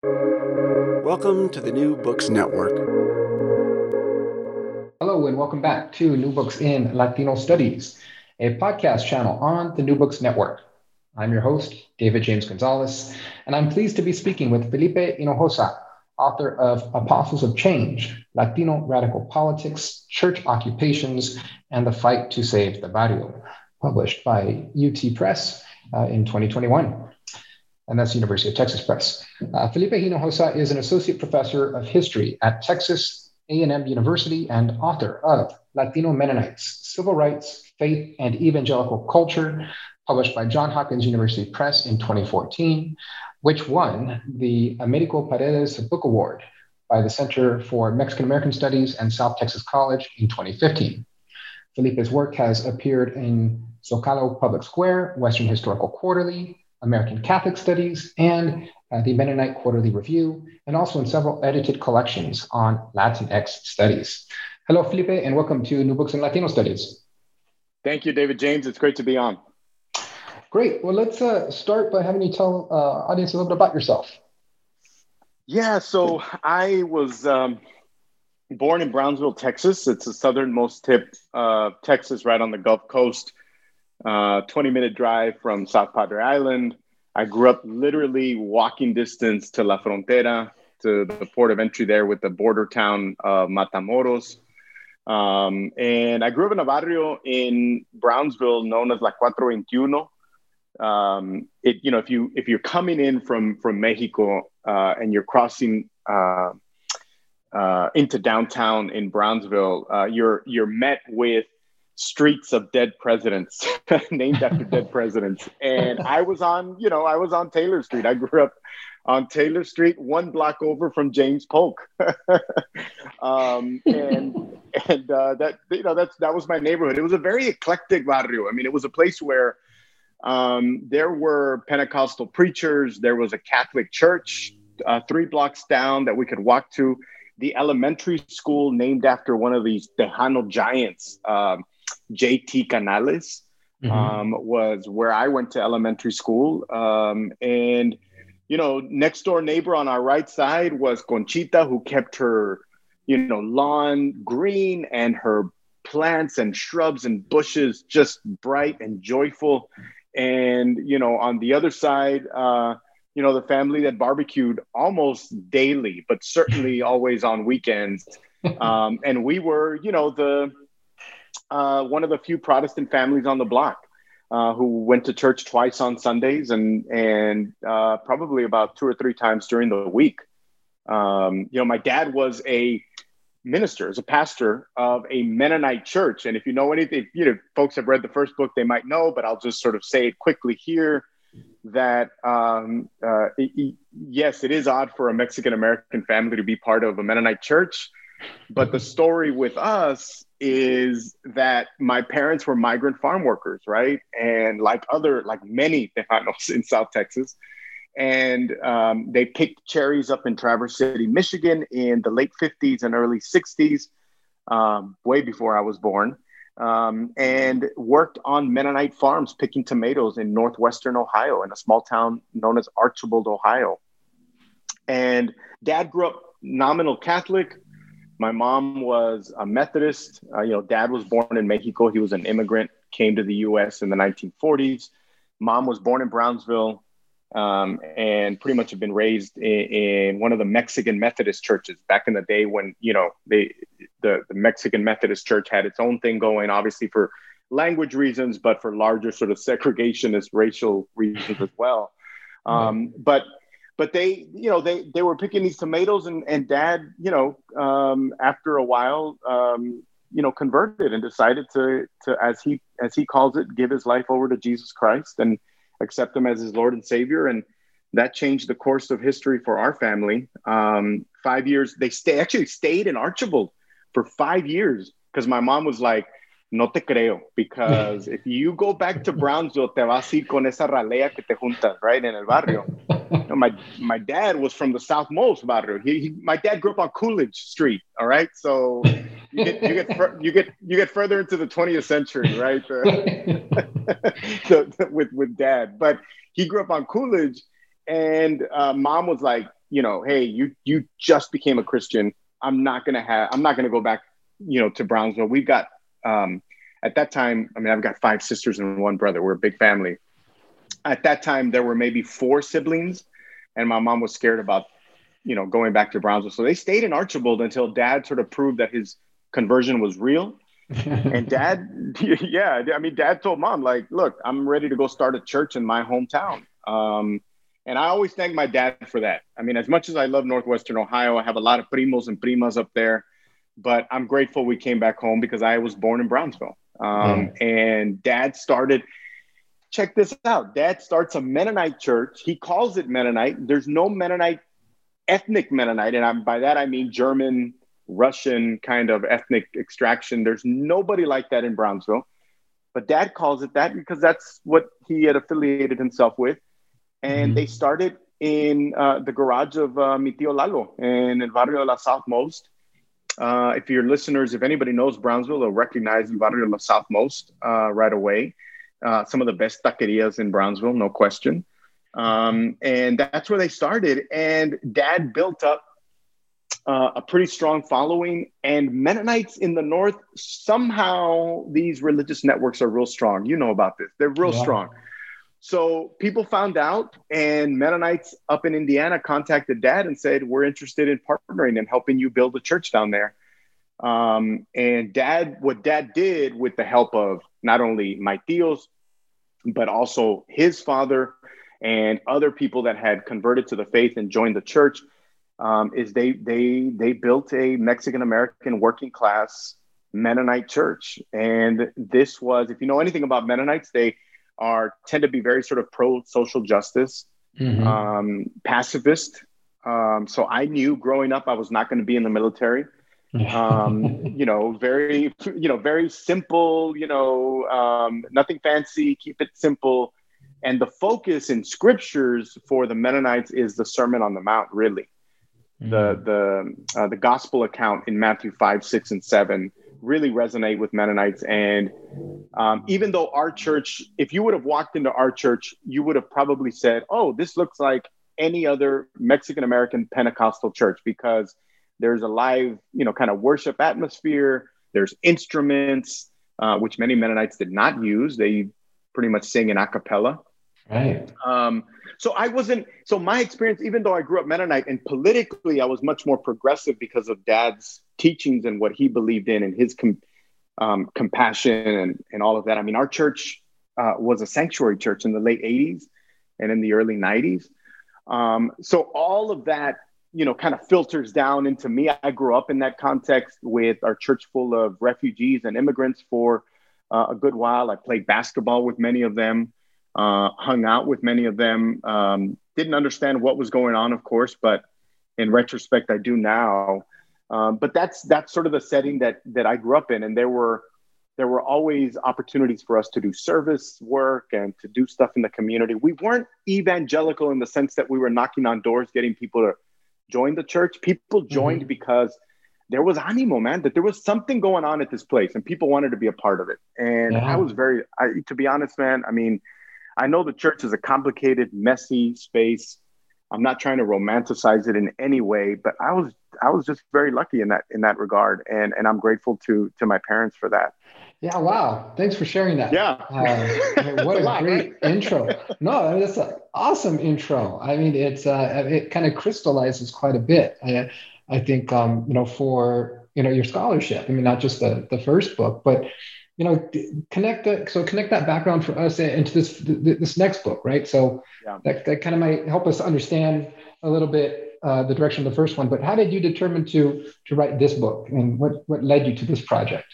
Welcome to the New Books Network. Hello, and welcome back to New Books in Latino Studies, a podcast channel on the New Books Network. I'm your host, David James Gonzalez, and I'm pleased to be speaking with Felipe Hinojosa, author of Apostles of Change Latino Radical Politics, Church Occupations, and the Fight to Save the Barrio, published by UT Press uh, in 2021 and that's the University of Texas Press. Uh, Felipe Hinojosa is an associate professor of history at Texas A&M University and author of Latino Mennonites, Civil Rights, Faith, and Evangelical Culture, published by Johns Hopkins University Press in 2014, which won the Americo Paredes Book Award by the Center for Mexican American Studies and South Texas College in 2015. Felipe's work has appeared in Zocalo Public Square, Western Historical Quarterly, American Catholic Studies, and uh, the Mennonite Quarterly Review, and also in several edited collections on Latinx studies. Hello, Felipe, and welcome to New Books in Latino Studies. Thank you, David James. It's great to be on. Great. Well, let's uh, start by having you tell uh, audience a little bit about yourself. Yeah, so I was um, born in Brownsville, Texas. It's the southernmost tip of Texas, right on the Gulf Coast uh, 20 minute drive from South Padre Island. I grew up literally walking distance to La Frontera, to the port of entry there with the border town of Matamoros. Um, and I grew up in a barrio in Brownsville known as La Cuatro Veintiuno. Um, it, you know, if you if you're coming in from from Mexico uh, and you're crossing uh, uh, into downtown in Brownsville, uh, you're you're met with streets of dead presidents named after dead presidents. And i was on you know i was on taylor street. I grew up on taylor street one block over from james polk. Um, and and uh, that you know that's that was my neighborhood. It was a very eclectic barrio. I mean it was a place where um, there were pentecostal preachers. There was a catholic church uh, three blocks down that we could walk to. The elementary school named after one of these Tejano giants um, JT Canales mm-hmm. um, was where I went to elementary school. Um, and, you know, next door neighbor on our right side was Conchita, who kept her, you know, lawn green and her plants and shrubs and bushes just bright and joyful. And, you know, on the other side, uh, you know, the family that barbecued almost daily, but certainly always on weekends. Um, and we were, you know, the, uh, one of the few Protestant families on the block uh, who went to church twice on Sundays and and uh, probably about two or three times during the week. Um, you know, my dad was a minister, as a pastor of a Mennonite church, and if you know anything, you know, folks have read the first book, they might know, but I'll just sort of say it quickly here. That um, uh, it, yes, it is odd for a Mexican American family to be part of a Mennonite church, but the story with us is that my parents were migrant farm workers, right? And like other, like many Tejanos in South Texas, and um, they picked cherries up in Traverse City, Michigan in the late 50s and early 60s, um, way before I was born, um, and worked on Mennonite farms picking tomatoes in northwestern Ohio in a small town known as Archbold, Ohio. And dad grew up nominal Catholic, my mom was a Methodist. Uh, you know, dad was born in Mexico. He was an immigrant, came to the U.S. in the 1940s. Mom was born in Brownsville, um, and pretty much have been raised in, in, one of the Mexican Methodist churches back in the day when you know they the, the Mexican Methodist Church had its own thing going, obviously for language reasons, but for larger sort of segregationist racial reasons as well. Um, but but they you know they they were picking these tomatoes and and dad you know um, after a while um, you know converted and decided to to as he as he calls it give his life over to jesus christ and accept him as his lord and savior. And that changed the course of history for our family. Um, five years they stay actually stayed in Archbold for five years because my mom was like no te creo because if you go back to brownsville te vas a ir con esa ralea que te juntas right in el barrio know, my my dad was from the southmost barrio. He, he, my dad grew up on Coolidge Street. All right, so you get you get you get you get further into the 20th century, right? so, with with dad, but he grew up on Coolidge, and uh, mom was like, you know, hey, you you just became a Christian. I'm not gonna have. I'm not gonna go back, you know, to Brownsville. We've got um, at that time. I mean, I've got five sisters and one brother. We're a big family. At that time, there were maybe four siblings, and my mom was scared about, you know, going back to Brownsville. So they stayed in Archbold until Dad sort of proved that his conversion was real. and dad yeah i mean dad told mom like look i'm ready to go start a church in my hometown um, and I always thank my dad for that. I mean, as much as I love Northwestern Ohio, I have a lot of primos and primas up there, but I'm grateful we came back home because I was born in Brownsville. Um, mm. And dad started, check this out. Dad starts a Mennonite church. He calls it Mennonite. There's no Mennonite, ethnic Mennonite. And I'm, by that, I mean German, Russian kind of ethnic extraction. There's nobody like that in Brownsville. But dad calls it that because that's what he had affiliated himself with and mm-hmm. they started in uh, the garage of uh, mi tío Lalo in El Barrio La Southmost. Uh, if your listeners, if anybody knows Brownsville, they'll recognize El Barrio La Southmost uh, right away. Uh, some of the best taquerias in Brownsville, no question. Um, and that's where they started. And dad built up uh, a pretty strong following. And Mennonites in the North, somehow these religious networks are real strong. You know about this, they're real yeah. strong. So people found out, and Mennonites up in Indiana contacted Dad and said, "We're interested in partnering and helping you build a church down there." Um, and Dad, what Dad did with the help of not only my tios, but also his father and other people that had converted to the faith and joined the church, um, is they they they built a Mexican American working class Mennonite church. And this was, if you know anything about Mennonites, they are tend to be very sort of pro social justice, mm-hmm. um, pacifist. Um, so I knew growing up I was not going to be in the military. um, you know, very you know very simple. You know, um, nothing fancy. Keep it simple. And the focus in scriptures for the Mennonites is the Sermon on the Mount. Really, mm-hmm. the the uh, the gospel account in Matthew five, six, and seven really resonate with Mennonites. And um, even though our church, if you would have walked into our church, you would have probably said, oh, this looks like any other Mexican American Pentecostal church because there's a live, you know, kind of worship atmosphere. There's instruments, uh, which many Mennonites did not use. They pretty much sing in a cappella. Right. Um, so I wasn't, so my experience, even though I grew up Mennonite and politically I was much more progressive because of dad's teachings and what he believed in and his com- um, compassion and, and all of that. I mean, our church uh, was a sanctuary church in the late 80s and in the early 90s. Um, so all of that, you know, kind of filters down into me. I grew up in that context with our church full of refugees and immigrants for uh, a good while. I played basketball with many of them uh, hung out with many of them. Um, didn't understand what was going on, of course, but in retrospect, I do now. Um, but that's that's sort of the setting that that I grew up in, and there were there were always opportunities for us to do service work and to do stuff in the community. We weren't evangelical in the sense that we were knocking on doors, getting people to join the church. People joined mm-hmm. because there was animo, man, that there was something going on at this place and people wanted to be a part of it. And yeah. I was very, I, to be honest, man, I mean, I know the church is a complicated, messy space. I'm not trying to romanticize it in any way, but I was I was just very lucky in that in that regard, and and I'm grateful to to my parents for that. Yeah, wow! Thanks for sharing that. Yeah, uh, what a, a great intro. No, I mean, that's an awesome intro. I mean, it's uh, it kind of crystallizes quite a bit. I, I think um, you know for you know your scholarship. I mean, not just the the first book, but you know connect that so connect that background for us into this this next book right so yeah. that, that kind of might help us understand a little bit uh, the direction of the first one but how did you determine to to write this book and what what led you to this project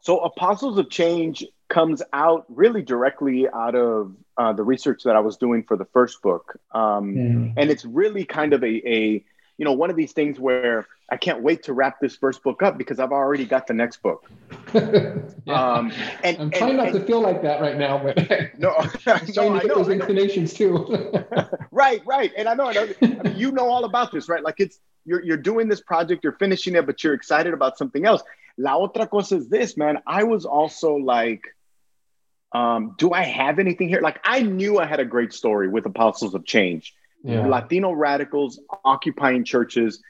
so apostles of change comes out really directly out of uh, the research that i was doing for the first book um, mm. and it's really kind of a, a you know one of these things where I can't wait to wrap this first book up because I've already got the next book. yeah. um, and I'm trying and, not and, to feel like that right now, but no, I'm trying no, to get those inclinations too. right, right, and I know, I know, I mean, you know all about this, right? Like it's you're you're doing this project, you're finishing it, but you're excited about something else. La otra cosa is this, man. I was also like, um, do I have anything here? Like I knew I had a great story with Apostles of Change yeah. Latino radicals occupying churches.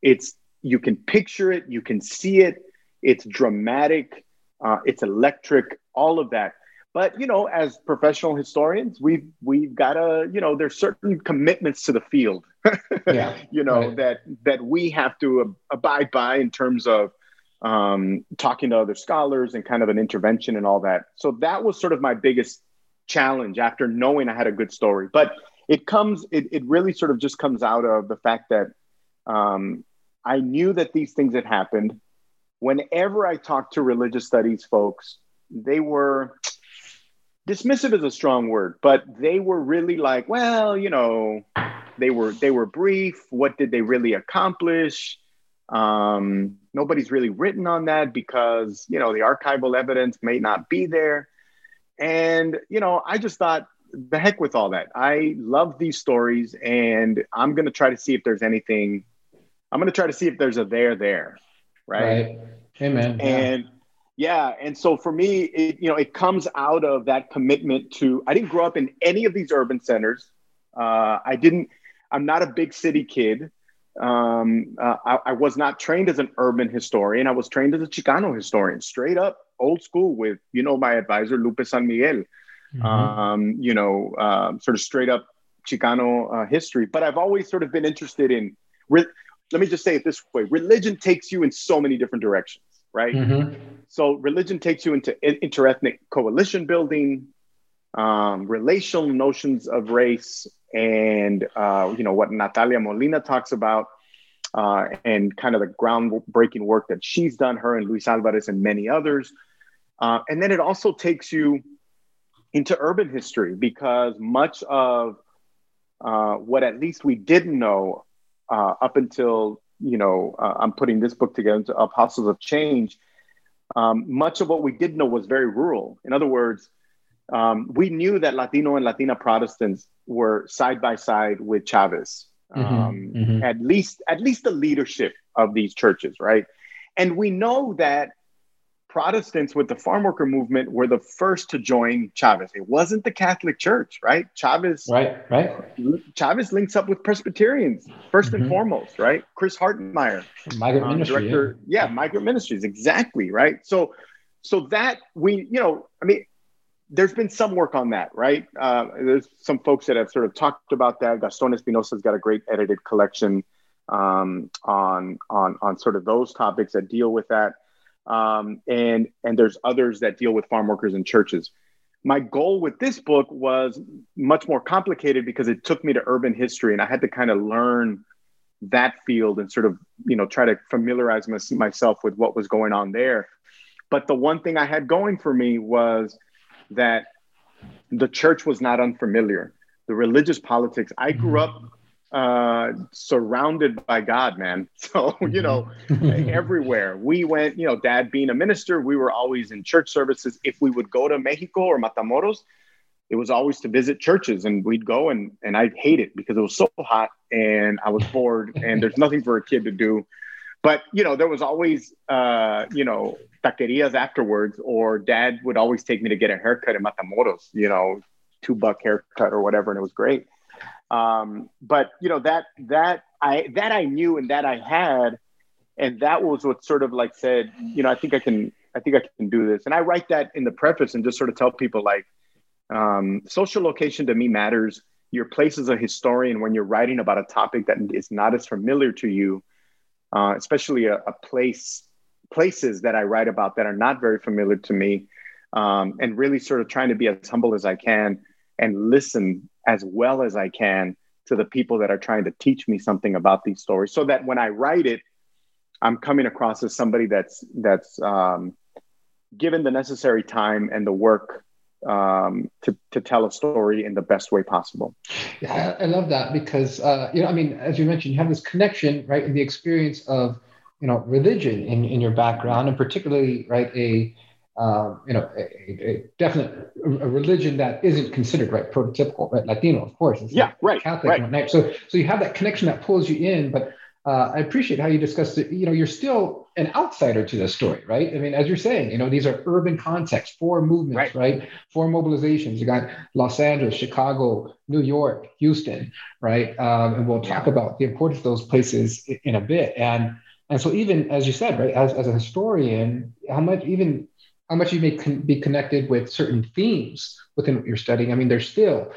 It's you can picture it, you can see it. It's dramatic, uh, it's electric, all of that. But you know, as professional historians, we've we've got to you know there's certain commitments to the field, yeah, you know right. that that we have to abide by in terms of um, talking to other scholars and kind of an intervention and all that. So that was sort of my biggest challenge after knowing I had a good story. But it comes, it, it really sort of just comes out of the fact that um, I knew that these things had happened. Whenever I talked to religious studies folks, they were dismissive is a strong word, but they were really like, well, you know, they were they were brief. What did they really accomplish? Um, nobody's really written on that because you know the archival evidence may not be there. And you know, I just thought the heck with all that. I love these stories, and I'm gonna try to see if there's anything. I'm gonna try to see if there's a there there, right? Right. Amen. And yeah. yeah, and so for me, it you know, it comes out of that commitment to. I didn't grow up in any of these urban centers. Uh, I didn't. I'm not a big city kid. Um, uh, I, I was not trained as an urban historian. I was trained as a Chicano historian, straight up old school with you know my advisor Lupe San Miguel mm-hmm. um, you know, um, sort of straight up Chicano uh, history. But I've always sort of been interested in, re- let me just say it this way religion takes you in so many different directions, right? Mm-hmm. So religion takes you into interethnic coalition building, um, relational notions of race, and, uh, you know, what Natalia Molina talks about. Uh, and kind of the groundbreaking work that she's done, her and Luis Alvarez and many others. Uh, and then it also takes you into urban history because much of uh, what at least we didn't know uh, up until you know uh, I'm putting this book together Apostles of Change. Um, much of what we did know was very rural. In other words, um, we knew that Latino and Latina Protestants were side by side with Chavez. Mm-hmm, um, mm-hmm. At least, at least the leadership of these churches, right? And we know that Protestants with the farm worker movement were the first to join Chavez. It wasn't the Catholic Church, right? Chavez, right, right. Chavez links up with Presbyterians 1st mm-hmm. and foremost, right? Chris Hartmire, migrant um, ministry, director, yeah. yeah, migrant ministries, exactly, right. So, so that we, you know, I mean, there's been some work on that, right? Uh, there's some folks that have sort of talked about that. Gaston Espinosa's got a great edited collection um, on on on sort of those topics that deal with that um, and and there's others that deal with farm workers and churches. My goal with this book was much more complicated because it took me to urban history, and I had to kind of learn that field and sort of you know try to familiarize my, myself with what was going on there. But the one thing I had going for me was that the church was not unfamiliar. The religious politics. I grew up uh, surrounded by God, man. So, you know, mm-hmm. everywhere we went, you know, dad being a minister, we were always in church services. If we would go to Mexico or Matamoros, it was always to visit churches and we'd go and, and I'd hate it because it was so hot and I was bored and there's nothing for a kid to do. But, you know, there was always, uh, you know, taquerias afterwards or dad would always take me to get a haircut in Matamoros, you know, two buck haircut or whatever. And it was great. Um, but you know that that I that I knew and that I had, and that was what sort of like said, you know, I think I can I think I can do this. And I write that in the preface and just sort of tell people like, um, social location to me matters. Your place as a historian when you're writing about a topic that is not as familiar to you, uh, especially a, a, place places that I write about that are not very familiar to me, um, and really sort of trying to be as humble as I can and listen as well as I can to the people that are trying to teach me something about these stories so that when I write it, I'm coming across as somebody that's that's um, given the necessary time and the work um, to, to tell a story in the best way possible. Yeah, I, love that because uh, you know, I mean, as you mentioned, you have this connection, right, in the experience of you know religion in, in your background, and particularly right a um, you know, a, a, definite a religion that isn't considered right prototypical, right? Latino, of course. yeah, right. Catholic right. and whatnot. So, so you have that connection that pulls you in. But uh, I appreciate how you discussed it. You know, you're still an outsider to this story, right? I mean, as you're saying, you know, these are urban contexts, four movements, right? right? Four mobilizations. You got Los Angeles, Chicago, New York, Houston, right? Um, and we'll talk about the importance of those places in a bit. And and so, even as you said, right, as, as a historian, how much even how much you may con- be connected with certain themes within what you're studying. I mean, there's still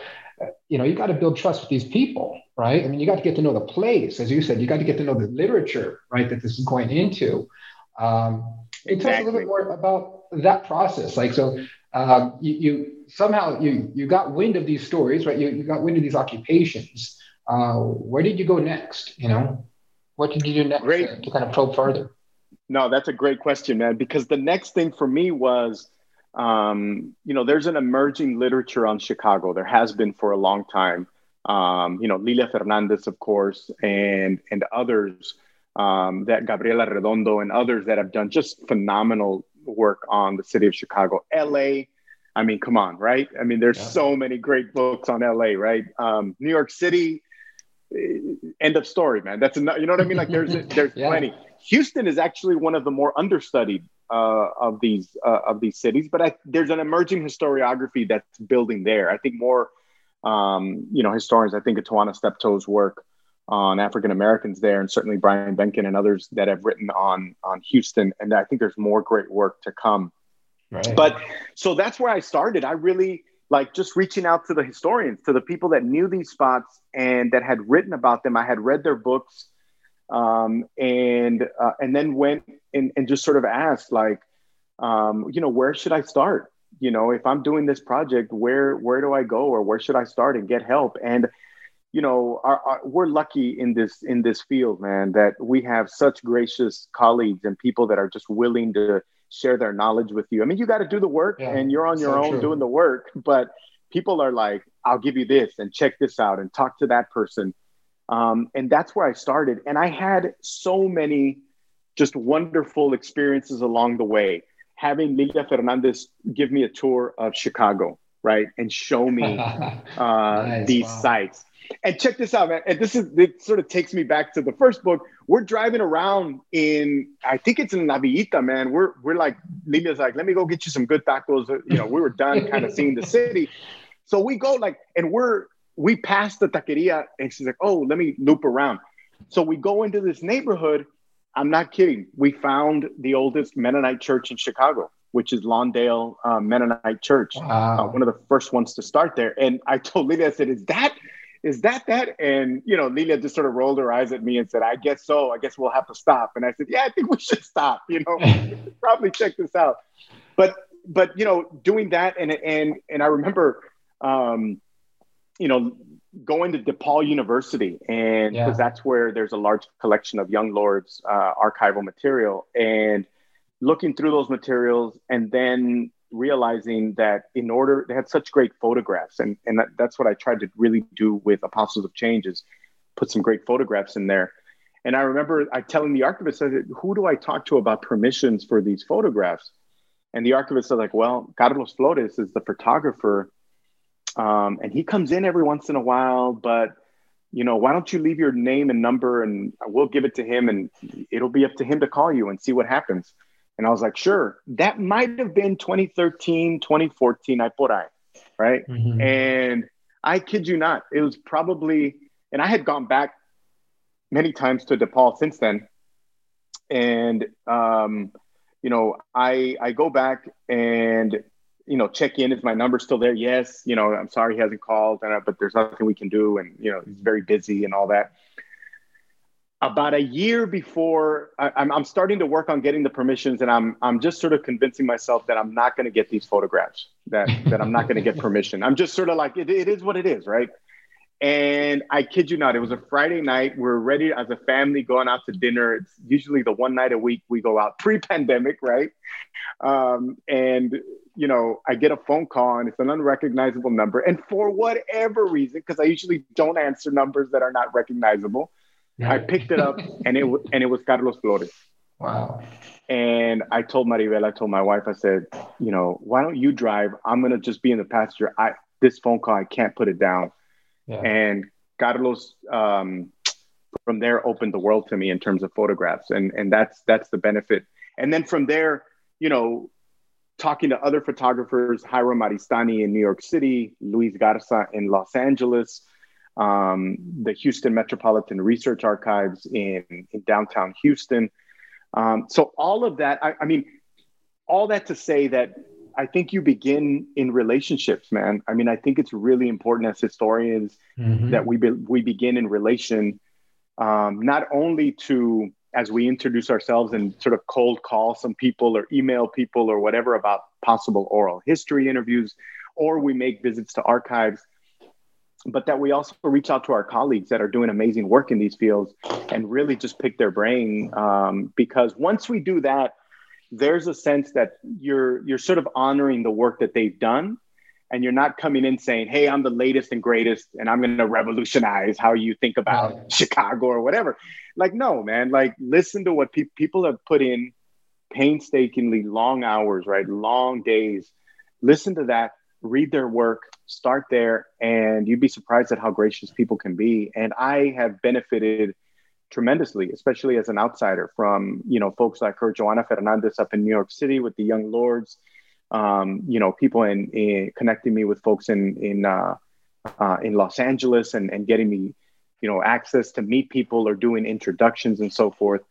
you know, you got to build trust with these people, right? I mean, you got to get to know the place, as you said, you got to get to know the literature, right, that this is going into. Um, exactly. Tell us a little bit more about that process. Like, so um, you, you, somehow you you got wind of these stories, right? You, you got wind of these occupations. Uh, where did you go next? You know, what did you do next to, to kind of probe further? No, that's a great question, man. Because the next thing for me was um, you know, there's an emerging literature on Chicago. There has been for a long time. Um, you know, Lilia Fernandez, of course, and and others um, that Gabriela Arredondo and others that have done just phenomenal work on the city of Chicago, LA. I mean, come on, right? I mean, there's yeah. so many great books on LA, right? Um, New York City, eh, end of story, man. That's enough. You know what I mean? Like, there's there's yeah. plenty. Houston is actually one of the more understudied uh, of these uh, of these cities, but I, there's an emerging historiography that's building there. I think more, um, you know, historians. I think of Tyina Steptoe's work on African Americans there, and certainly Brian Behnken and others that have written on on Houston. And I think there's more great work to come. Right. But so that's where I started. I really like just reaching out to the historians, to the people that knew these spots and that had written about them. I had read their books um, and uh, and then went and, and just sort of asked like um, you know where should i start? You know if i'm doing this project where where do i go or where should i start and get help? And you know our, our, we're lucky in this in this field man that we have such gracious colleagues and people that are just willing to share their knowledge with you. I mean you got to do the work yeah, and you're on your so own true. doing the work but people are like i'll give you this and check this out and talk to that person um, and that's where I started. And I had so many just wonderful experiences along the way. Having Lilia Fernandez give me a tour of Chicago, right? And show me uh, nice, these wow. sites. And check this out, man. And this is it sort of takes me back to the first book. We're driving around in, I think it's in La Villita, man. We're we're like, Lilia's like, let me go get you some good tacos. You know, we were done kind of seeing the city. So we go like, and we're we passed the taqueria and she's like, oh, let me loop around. So we go into this neighborhood. I'm not kidding. We found the oldest Mennonite church in Chicago, which is Lawndale uh, Mennonite Church, wow. uh, one of the first ones to start there. And I told Lilia, I said, is that, is that that? And, you know, Lilia just sort of rolled her eyes at me and said, I guess so. I guess we'll have to stop. And I said, yeah, I think we should stop, you know, probably check this out. But, but, you know, doing that and, and, and I remember, um, you know, going to DePaul University, and because yeah. that's where there's a large collection of Young Lords uh, archival material, and looking through those materials, and then realizing that in order they had such great photographs, and and that, that's what I tried to really do with Apostles of Change is put some great photographs in there. And I remember I telling the archivist, I said, "Who do I talk to about permissions for these photographs?" And the archivist said, "Like, well, Carlos Flores is the photographer." Um, and he comes in every once in a while, but you know, why don't you leave your name and number and we'll give it to him and it'll be up to him to call you and see what happens. And I was like, sure. That might have been 2013, 2014, I put I, right? Mm-hmm. And I kid you not, it was probably, and I had gone back many times to DePaul since then. And, um, you know, I, I go back and you know, check in. Is my number still there? Yes. You know, I'm sorry he hasn't called, but there's nothing we can do. And, you know, he's very busy and all that. About a year before, I, I'm, I'm starting to work on getting the permissions, and I'm, I'm just sort of convincing myself that I'm not going to get these photographs, that, that I'm not going to get permission. I'm just sort of like, it, it is what it is, right? And I kid you not, it was a Friday night. We're ready as a family going out to dinner. It's usually the one night a week we go out pre pandemic, right? Um, and you know, I get a phone call and it's an unrecognizable number. And for whatever reason, because I usually don't answer numbers that are not recognizable. I picked it up and it and it was Carlos Flores. Wow. And I told Maribel, I told my wife, I said, you know, why don't you drive? I'm gonna just be in the passenger. I this phone call, I can't put it down. Yeah. And Carlos um, from there opened the world to me in terms of photographs, and and that's that's the benefit. And then from there, you know, talking to other photographers, Hiram Maristany in New York City, Luis Garza in Los Angeles, um, the Houston Metropolitan Research Archives in, in downtown Houston. Um, so all of that, I, I, mean, all that to say that I think you begin in relationships, man. I mean, I think it's really important as historians mm-hmm. that we be, we begin in relation, um, not only to as we introduce ourselves and sort of cold call some people or email people or whatever about possible oral history interviews, or we make visits to archives, but that we also reach out to our colleagues that are doing amazing work in these fields and really just pick their brain. Um, because once we do that, there's a sense that you're you're sort of honoring the work that they've done and you're not coming in saying, "Hey, I'm the latest and greatest, and I'm going to revolutionize how you think about right. Chicago or whatever." Like, no, man. Like, listen to what pe- people have put in painstakingly long hours, right? Long days. Listen to that. Read their work. Start there, and you'd be surprised at how gracious people can be. And I have benefited tremendously, especially as an outsider, from you know folks like her, Johanna Fernandez, up in New York City with the Young Lords um, you know, people in, in, connecting me with folks in in uh, uh, in Los Angeles and and getting me, you know, access to meet people or doing introductions and so forth.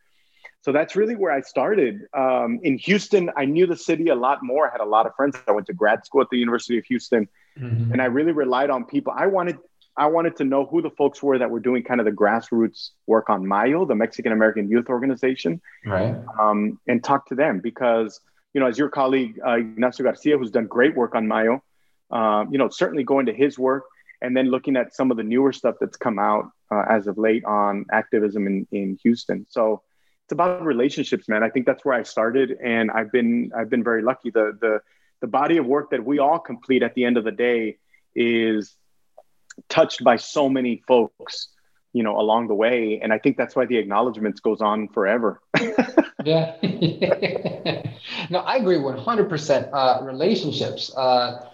So that's really where I started. Um, in Houston, I knew the city a lot more. I had a lot of friends. I went to grad school at the University of Houston, mm-hmm. and I really relied on people. I wanted I wanted to know who the folks were that were doing kind of the grassroots work on MAYO, the Mexican American Youth Organization, right? Um, and talk to them because you know, as your colleague uh, Ignacio Garcia, who's done great work on MAYO, uh, you know, certainly going to his work and then looking at some of the newer stuff that's come out uh, as of late on activism in, in Houston. So it's about relationships, man. I think that's where I started, and I've been I've been very lucky. The the the body of work that we all complete at the end of the day is touched by so many folks you know along the way. And i think that's why the acknowledgments goes on forever. Yeah. No i agree 100% uh, relationships uh,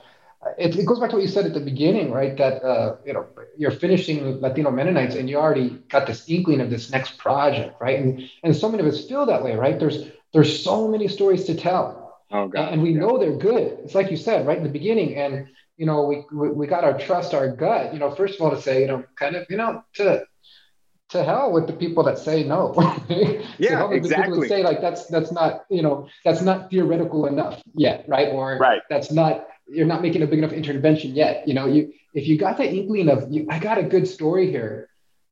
it, it, goes back to what you said at the beginning right? That uh, you know you're finishing latino mennonites and you already got this inkling of this next project right? And and so many of us feel that way right? There's there's so many stories to tell. Oh, God. and we yeah. know they're good. It's like you said right in the beginning. And you know, we, we, we got to trust, our gut, you know, first of all, to say, you know, kind of, you know, to, to hell with the people that say no. yeah, exactly. say like that's that's not you know that's not theoretical enough yet, right? Or right. that's not you're not making a big enough intervention yet. You know, you if you got the inkling of you, I got a good story here,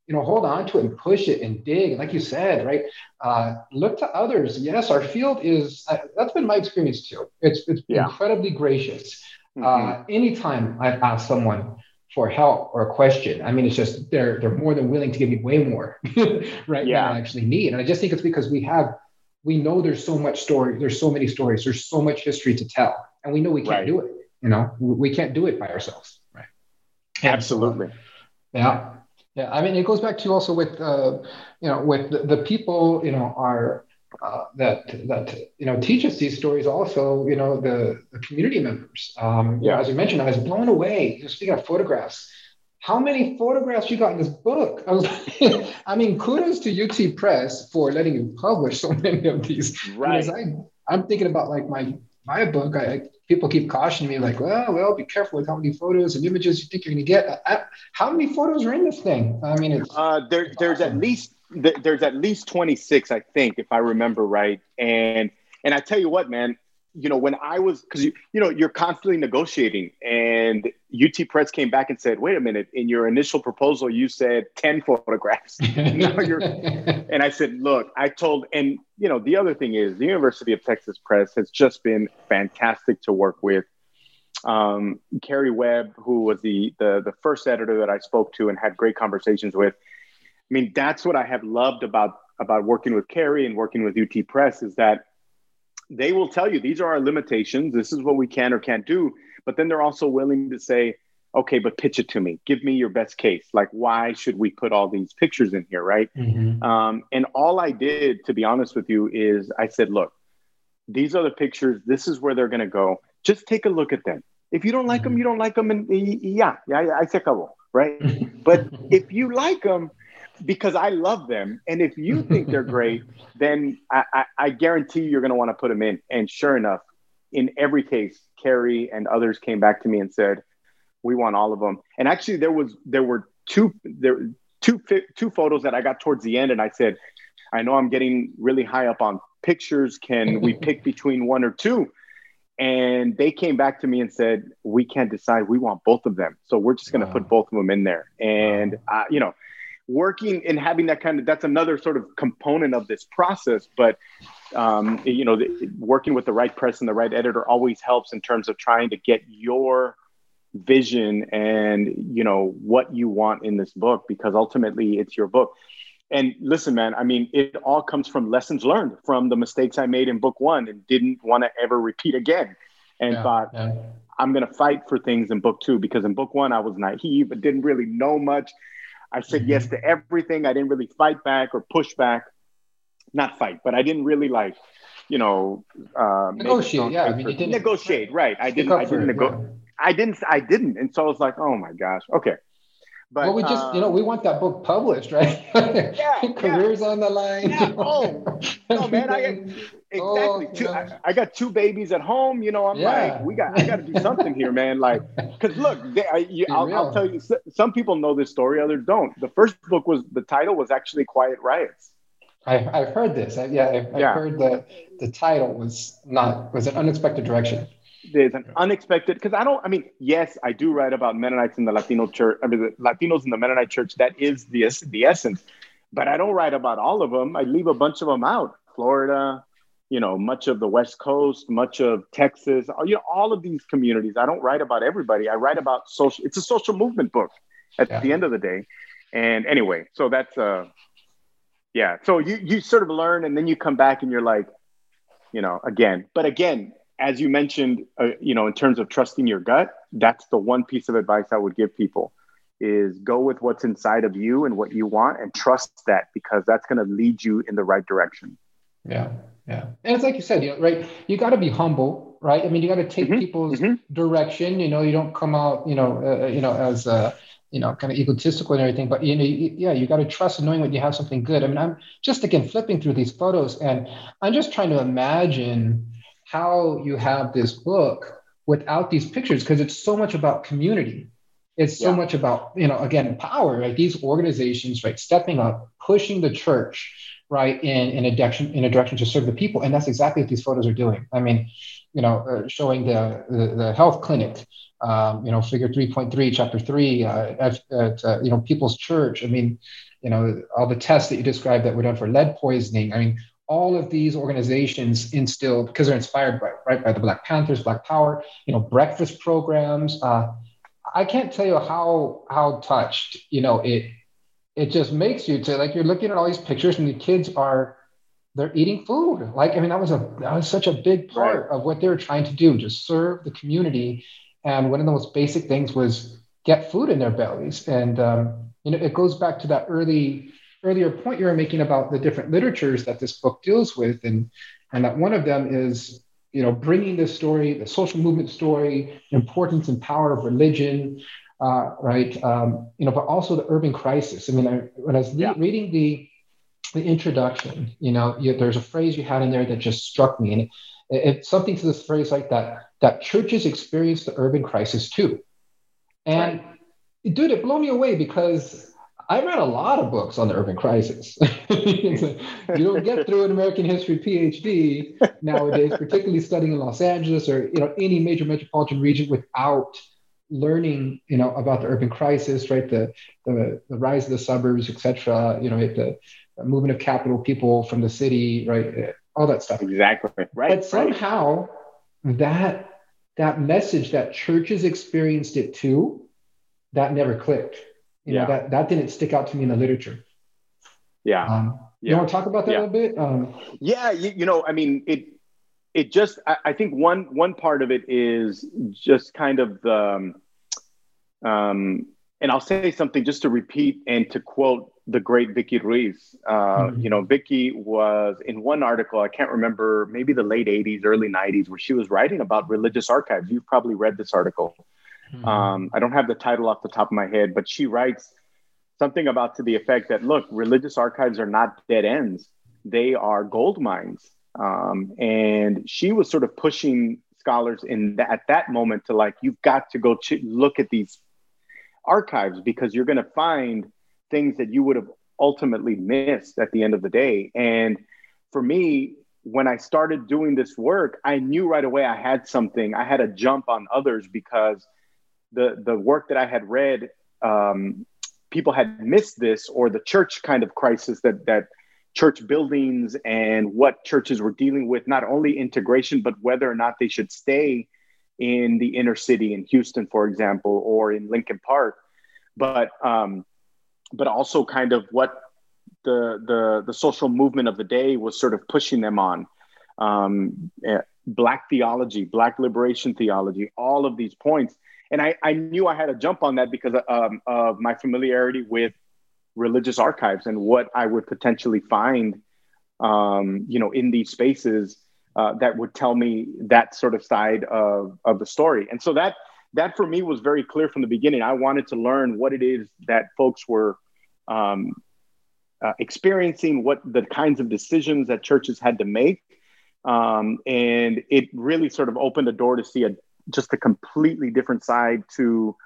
you know, hold on to it and push it and dig. Like you said, right? Uh, look to others. Yes, our field is uh, that's been my experience too. It's it's yeah. incredibly gracious. Mm-hmm. Uh, anytime I've asked someone for help or a question. I mean, it's just they're they're more than willing to give me way more, right? Yeah. Than I actually need. And I just think it's because we have we know there's so much story, there's so many stories, there's so much history to tell, and we know we can't right. do it. You know, we can't do it by ourselves, right? Absolutely. yeah. Yeah, I mean, it goes back to also with, uh, you know, with the, the people, you know, are uh, that that you know teach us these stories also you know the, the community members. Um, yeah. as you mentioned i was blown away just speaking of photographs. How many photographs you got in this book? I was i mean kudos to ut press for letting you publish so many of these. Right. I, i'm thinking about like my my book. I, people keep cautioning me like well well be careful with how many photos and images you think you're going to get I, how many photos are in this thing? I mean uh, there, there's awesome. at least th- there's at least 26, I think, if I remember right. And and I tell you what, man, you know, when I was because you you know you're constantly negotiating, and UT Press came back and said, "Wait a minute, in your initial proposal, you said 10 photographs." and I said, "Look, I told, and you know, the other thing is the University of Texas Press has just been fantastic to work with." Um, Kerry Webb, who was the, the the first editor that I spoke to and had great conversations with, I mean, that's what I have loved about about working with Kerry and working with UT Press is that they will tell you these are our limitations. This is what we can or can't do. But then they're also willing to say, okay, but pitch it to me. Give me your best case. Like, why should we put all these pictures in here, right? Mm-hmm. Um, and all I did, to be honest with you, is I said, look, these are the pictures. This is where they're going to go. Just take a look at them. If you don't like mm-hmm. them, you don't like them, and yeah, yeah, I se acabó, right? but if you like them, because I love them. And if you think they're great, then I, I, I guarantee you're going to want to put them in. And sure enough, in every case, Kerry and others came back to me and said, "We want all of them." And actually, there was there were two there two two photos that I got towards the end, and I said, "I know I'm getting really high up on pictures. Can we pick between one or two? And they came back to me and said, "We can't decide. We want both of them, so we're just going to wow. put both of them in there." And wow. uh, you know, working and having that kind of that's another sort of component of this process. But um, you know, the, working with the right press and the right editor always helps in terms of trying to get your vision and you know what you want in this book because ultimately it's your book and listen, man, I mean, it all comes from lessons learned from the mistakes I made in book one and didn't want to ever repeat again. And yeah, thought, yeah. I'm going to fight for things in book two because in book one, I was naive and didn't really know much. I said mm-hmm. yes to everything. I didn't really fight back or push back. Not fight, but I didn't really like, you know, uh, negotiate. Yeah, I mean, didn't negotiate. Right. I didn't. I didn't negotiate. I didn't. I didn't. And so I was like, oh my gosh. Okay. But well, we just, um, you know, we want that book published, right? Yeah, careers yeah. on the line. Yeah. Oh, no, man, I got, exactly. Oh, two, I, I, got two babies at home. You know, I'm yeah. like, we got, I got to do something here, man. Like, because look, they, I, you, I'll, I'll, tell you, some people know this story, others don't. The first book was the title was actually Quiet Riots. I, I've heard this. I, yeah, I've, I've heard that the title was not was an unexpected direction there's an unexpected because I don't. I mean, yes, I do write about Mennonites in the Latino church. I mean, the Latinos in the Mennonite church. That is the the essence. But I don't write about all of them. I leave a bunch of them out. Florida, you know, much of the West Coast, much of Texas. You know, all of these communities. I don't write about everybody. I write about social. It's a social movement book at yeah. the end of the day. And anyway, so that's uh, yeah. So you you sort of learn, and then you come back, and you're like, you know, again. But again, as you mentioned, uh, you know, in terms of trusting your gut, that's the one piece of advice I would give people is go with what's inside of you and what you want and trust that because that's going to lead you in the right direction. Yeah. Yeah. And it's like you said, you know, right. You got to be humble, right? I mean, you got to take mm-hmm. people's mm-hmm. direction, you know, you don't come out, you know, uh, you know, as, uh, you know, kind of egotistical and everything, but you know, you, yeah, you got to trust in knowing when you have something good. I mean, I'm just again flipping through these photos and I'm just trying to imagine, how you have this book without these pictures because it's so much about community. It's so yeah. much about you know again power right? These organizations right stepping up pushing the church right in, in a direction in a direction to serve the people. And that's exactly what these photos are doing. I mean you know uh, showing the, the, the health clinic um, you know figure 3.3 chapter 3 uh, at, at uh, you know people's church. I mean you know all the tests that you described that were done for lead poisoning. I mean all of these organizations instilled because they're inspired by right by the Black Panthers, Black Power, you know, breakfast programs. Uh, I can't tell you how how touched you know it it just makes you to like you're looking at all these pictures and the kids are they're eating food. Like I mean that was a that was such a big part right. of what they were trying to do, just serve the community. And one of the most basic things was get food in their bellies. And um, you know it goes back to that early earlier point you were making about the different literatures that this book deals with, and and that one of them is you know bringing this story, the social movement story, importance and power of religion, uh, right? Um, you know, but also the urban crisis. I mean, I, when I was yeah. reading the the introduction, you know, you, there's a phrase you had in there that just struck me, and it, it, it's something to this phrase like that that churches experience the urban crisis too, and right. dude, it blew me away because I read a lot of books on the urban crisis. you don't get through an American history PhD nowadays, particularly studying in Los Angeles or you know any major metropolitan region without learning you know about the urban crisis, right? The the, the rise of the suburbs, etc. You know, the, the movement of capital, people from the city, right? All that stuff. Exactly. Right. But somehow right. that that message that churches experienced it too, that never clicked you yeah. know that that didn't stick out to me in the literature yeah um, you want to talk about that yeah. a little bit um, yeah you, you, know i mean it it just I, I, think one one part of it is just kind of the um, and i'll say something just to repeat and to quote the great Vicki Ruiz. Uh, mm-hmm. You know, Vicki was in one article, I can't remember, maybe the late 80s, early 90s, where she was writing about religious archives. You've probably read this article. Mm-hmm. Um, I don't have the title off the top of my head, but she writes something about to the effect that look, religious archives are not dead ends; they are gold mines. Um, and she was sort of pushing scholars in that, at that moment to like, you've got to go ch- look at these archives because you're going to find things that you would have ultimately missed at the end of the day. And for me, when I started doing this work, I knew right away I had something. I had a jump on others because the the work that I had read, um, people had missed this, or the church kind of crisis that that church buildings and what churches were dealing with, not only integration, but whether or not they should stay in the inner city in Houston, for example, or in Lincoln Park, but um, but also kind of what the the the social movement of the day was sort of pushing them on. Um, eh, black theology, black liberation theology, all of these points. And I, I knew I had a jump on that because um, of my familiarity with religious archives and what I would potentially find, um, you know, in these spaces uh, that would tell me that sort of side of, of the story. And so that that for me was very clear from the beginning. I wanted to learn what it is that folks were um, uh, experiencing, what the kinds of decisions that churches had to make. Um, and it really sort of opened the door to see a just a completely different side to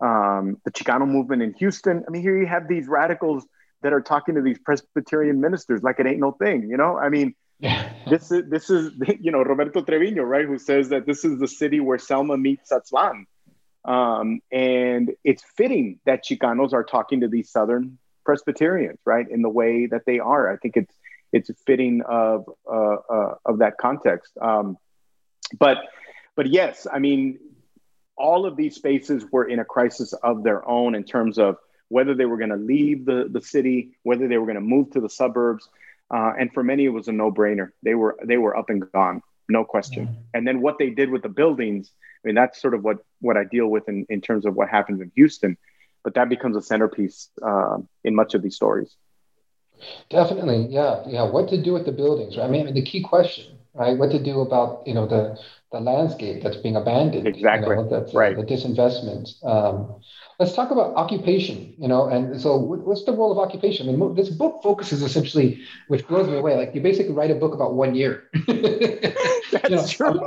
um, the Chicano movement in Houston. I mean, here you have these radicals that are talking to these Presbyterian ministers like it ain't no thing, you know? I mean, yeah. this is this is you know Roberto Trevino, right, who says that this is the city where Selma meets Aztlán, um, and it's fitting that Chicanos are talking to these Southern Presbyterians, right, in the way that they are. I think it's it's fitting of uh, uh, of that context. Um, but but yes, I mean, all of these spaces were in a crisis of their own in terms of whether they were going to leave the, the city, whether they were going to move to the suburbs. Uh, and for many, it was a no brainer. They were, they were up and gone, no question. Yeah. And then what they did with the buildings, I mean, that's sort of what, what I deal with in, in terms of what happens in Houston. But that becomes a centerpiece uh, in much of these stories. Definitely, yeah, yeah. What to do with the buildings? Right? I mean, the key question, right? What to do about you know the the landscape that's being abandoned. Exactly. You know, that's right. Uh, the disinvestment. Um, let's talk about occupation. You know, and so what's the role of occupation? I mean, this book focuses essentially, which blows me away. Like you basically write a book about one year. that's you know, true.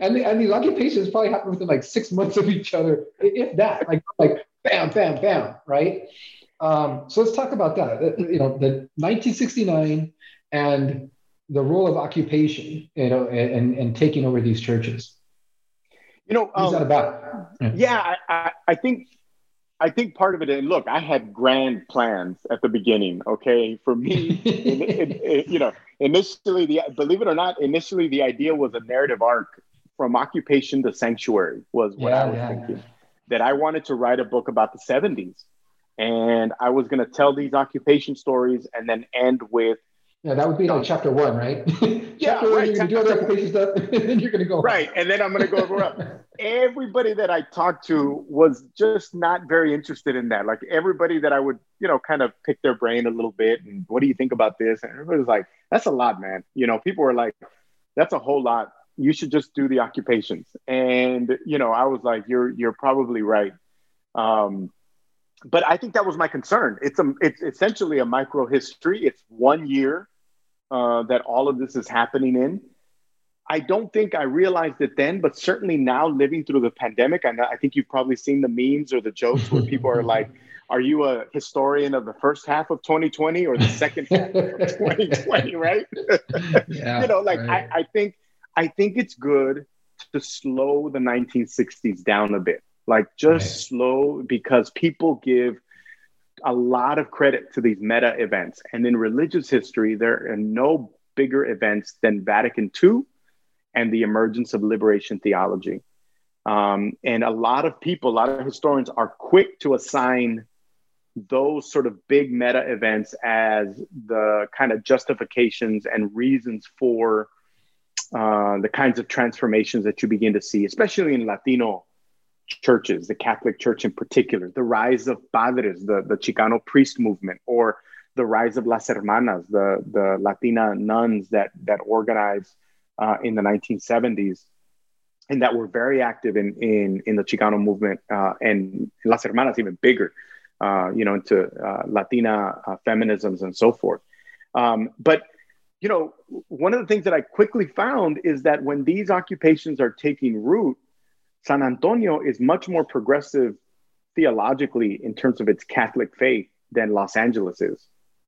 and, and these occupations probably happen within like six months of each other, if that. Like like bam, bam, bam, right? Um, so let's talk about that. You know, the 1969 and the role of occupation, you know, and, and taking over these churches. You know, um, that about? Yeah, yeah I, I, think I think part of it. And look, I had grand plans at the beginning. Okay, for me, in, in, in, you know, initially the believe it or not, initially the idea was a narrative arc from occupation to sanctuary was what yeah, I was yeah, thinking. Yeah. That I wanted to write a book about the '70s, and I was going to tell these occupation stories and then end with yeah, that would be like chapter one, right? yeah, chapter right. one, you're gonna do all the occupation stuff, and then you're gonna go. Right, and then I'm gonna go over Everybody that I talked to was just not very interested in that. Like everybody that I would, you know, kind of pick their brain a little bit, and what do you think about this? And everybody was like, "That's a lot, man." You know, people were like, "That's a whole lot. You should just do the occupations." And you know, I was like, "You're you're probably right." Um, but I think that was my concern. It's a it's essentially a micro history. It's one year uh, that all of this is happening in. I don't think I realized it then, but certainly now living through the pandemic, I, know, I think you've probably seen the memes or the jokes where people are like, "Are you a historian of the first half of 2020 or the second half of 2020?" Right? Yeah, you know, like right. I, I think I think it's good to slow the 1960s down a bit, like just right. slow because people give a lot of credit to these meta events. And in religious history, there are no bigger events than Vatican II and the emergence of liberation theology. Um, and a lot of people, a lot of historians are quick to assign those sort of big meta events as the kind of justifications and reasons for uh, the kinds of transformations that you begin to see, especially in Latino churches, the Catholic Church in particular, the rise of padres, the, the Chicano priest movement, or the rise of las hermanas, the, the Latina nuns that, that organized uh, in the 1970s and that were very active in, in, in the Chicano movement uh, and las hermanas even bigger. uh, you know, into uh, Latina uh, feminisms and so forth. Um, but you know, one of the things that I quickly found is that when these occupations are taking root, San Antonio is much more progressive theologically in terms of its Catholic faith than Los Angeles is.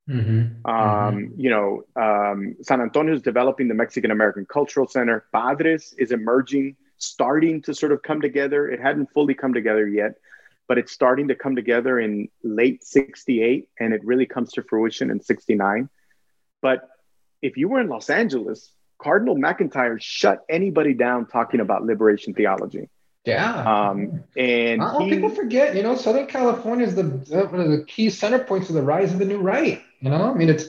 Mm-hmm. Um, mm-hmm. You know, um, San Antonio is developing the Mexican American Cultural Center. Padres is emerging, starting to sort of come together. It hadn't fully come together yet, but it's starting to come together in late 68 and it really comes to fruition in 69. But if you were in Los Angeles, Cardinal McIntyre shut anybody down talking about liberation theology. Yeah. Um, and he, people forget, you know, Southern California is the one of the key center points of the rise of the new right. You know, I mean, it's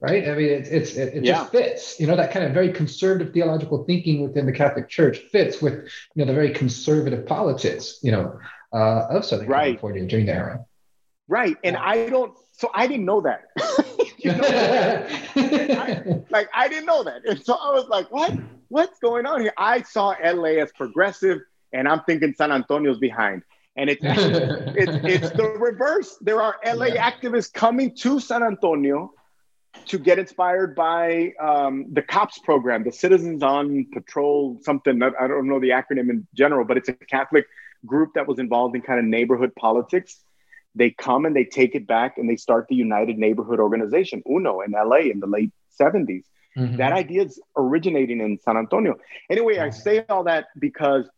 right. I mean, it's, it's it, it yeah. just fits. You know, that kind of very conservative theological thinking within the Catholic Church fits with you know the very conservative politics, you know, uh, of Southern right. California during the era. Right, and I don't. So I didn't know that. you know, I, like I didn't know that, and so I was like, "What? What's going on here?" I saw LA as progressive and I'm thinking San Antonio's behind. And it's it's it's the reverse. There are LA yeah. activists coming to San Antonio to get inspired by um, the COPS program, the Citizens on Patrol, something. I don't know the acronym in general, but it's a Catholic group that was involved in kind of neighborhood politics. They come and they take it back and they start the United Neighborhood Organization, UNO, in LA in the late 70s. Mm-hmm. That idea is originating in San Antonio. Anyway, I say all that because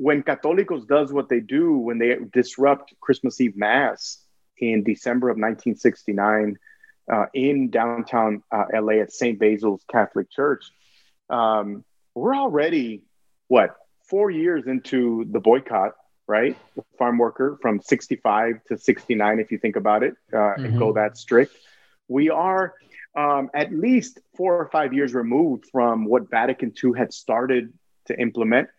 when Católicos does what they do when they disrupt Christmas Eve Mass in December of 1969 uh, in downtown uh, LA at St. Basil's Catholic Church, um, we're already, what, four years into the boycott, right? The farm worker from 65 to 69, if you think about it, uh, mm-hmm. and go that strict. We are um, at least four or five years removed from what Vatican II had started to implement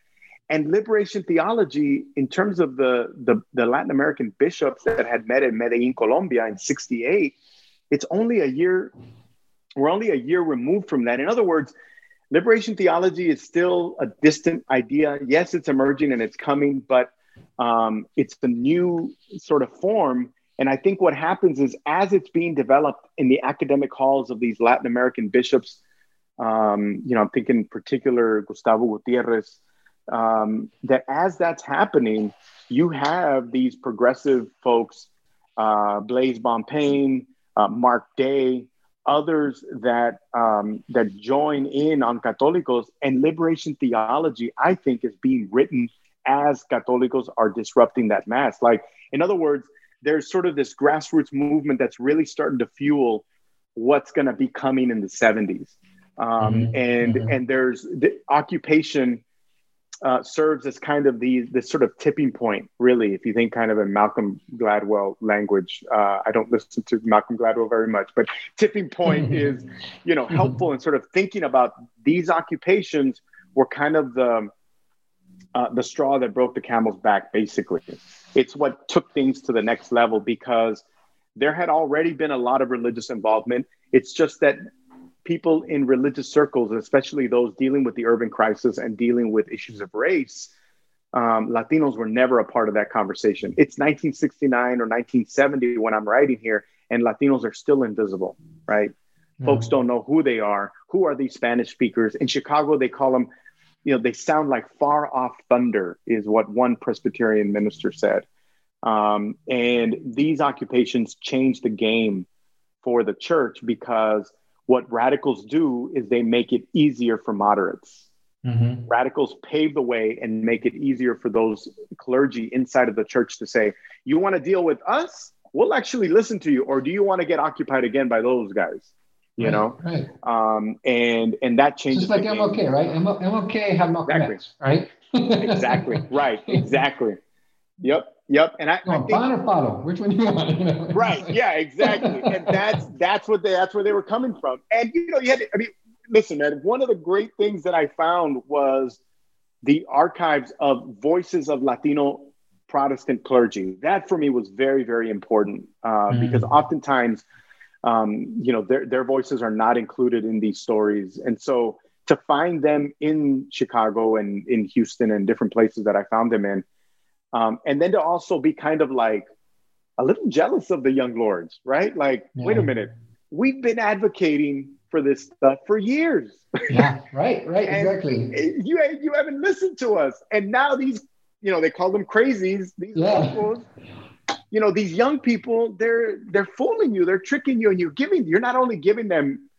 and liberation theology in terms of the, the, the, Latin American bishops that had met in Medellin, Colombia in 68, it's only a year, we're only a year removed from that. In other words, liberation theology is still a distant idea. Yes, it's emerging and it's coming, but um, it's the new sort of form. And I think what happens is as it's being developed in the academic halls of these Latin American bishops, um, you know, I'm thinking in particular Gustavo Gutierrez, um, that as that's happening, you have these progressive folks, uh, Blaise Bonpane, uh, Mark Day, others that um, that join in on Católicos and liberation theology. I think is being written as Católicos are disrupting that mass. Like, in other words, there's sort of this grassroots movement that's really starting to fuel what's going to be coming in the 70s. Um, mm-hmm. And mm-hmm. and there's the occupation uh, serves as kind of the the sort of tipping point, really. If you think kind of in Malcolm Gladwell language, uh, I don't listen to Malcolm Gladwell very much, but tipping point is, you know, helpful in sort of thinking about these occupations were kind of the uh, the straw that broke the camel's back. Basically, it's what took things to the next level because there had already been a lot of religious involvement. It's just that people in religious circles, especially those dealing with the urban crisis and dealing with issues of race, um, Latinos were never a part of that conversation. It's 1969 or 1970 when I'm writing here, and Latinos are still invisible, right? Mm. Folks don't know who they are. Who are these Spanish speakers? In Chicago, they call them, you know, they sound like far off thunder, is what one Presbyterian minister said. Um, and these occupations changed the game for the church because what radicals do is they make it easier for moderates. Mm-hmm. Radicals pave the way and make it easier for those clergy inside of the church to say, You want to deal with us? We'll actually listen to you. Or do you want to get occupied again by those guys? You right, know? Right. Um, and and that changes. Just like MLK, right? MLK had Malcolm exactly. Right? exactly. Right. Exactly. Yep. Yep. And I, no, I think, Bon or Fado? Which one do you want? You know? right. Yeah, exactly. and that's that's what they that's where they were coming from. And you know, you had I mean, listen, man, one of the great things that I found was the archives of voices of Latino Protestant clergy. That for me was very, very important uh, mm. because oftentimes, um, you know, their, their voices are not included in these stories. And so to find them in Chicago and in Houston and different places that I found them in, um, and then to also be kind of like a little jealous of the young lords, right? Like, yeah. wait a minute, we've been advocating for this stuff for years. Yeah, right, right, exactly. You you haven't listened to us, and now these, you know, they call them crazies. These yeah. locals, you know, these young people, they're they're fooling you, they're tricking you, and you're giving. You're not only giving them,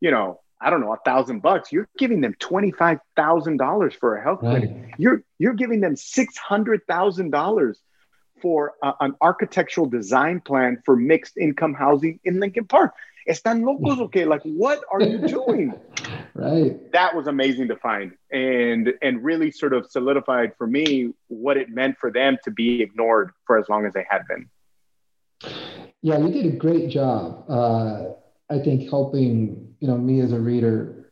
you know, I don't know, a thousand bucks. You're giving them twenty five thousand dollars for a health right. clinic. You're you're giving them six hundred thousand dollars for a, an architectural design plan for mixed income housing in Lincoln Park. Están locos, okay? Like, what are you doing? right. That was amazing to find, and and really sort of solidified for me what it meant for them to be ignored for as long as they had been. Yeah, you did a great job. Uh, I think helping you know me as a reader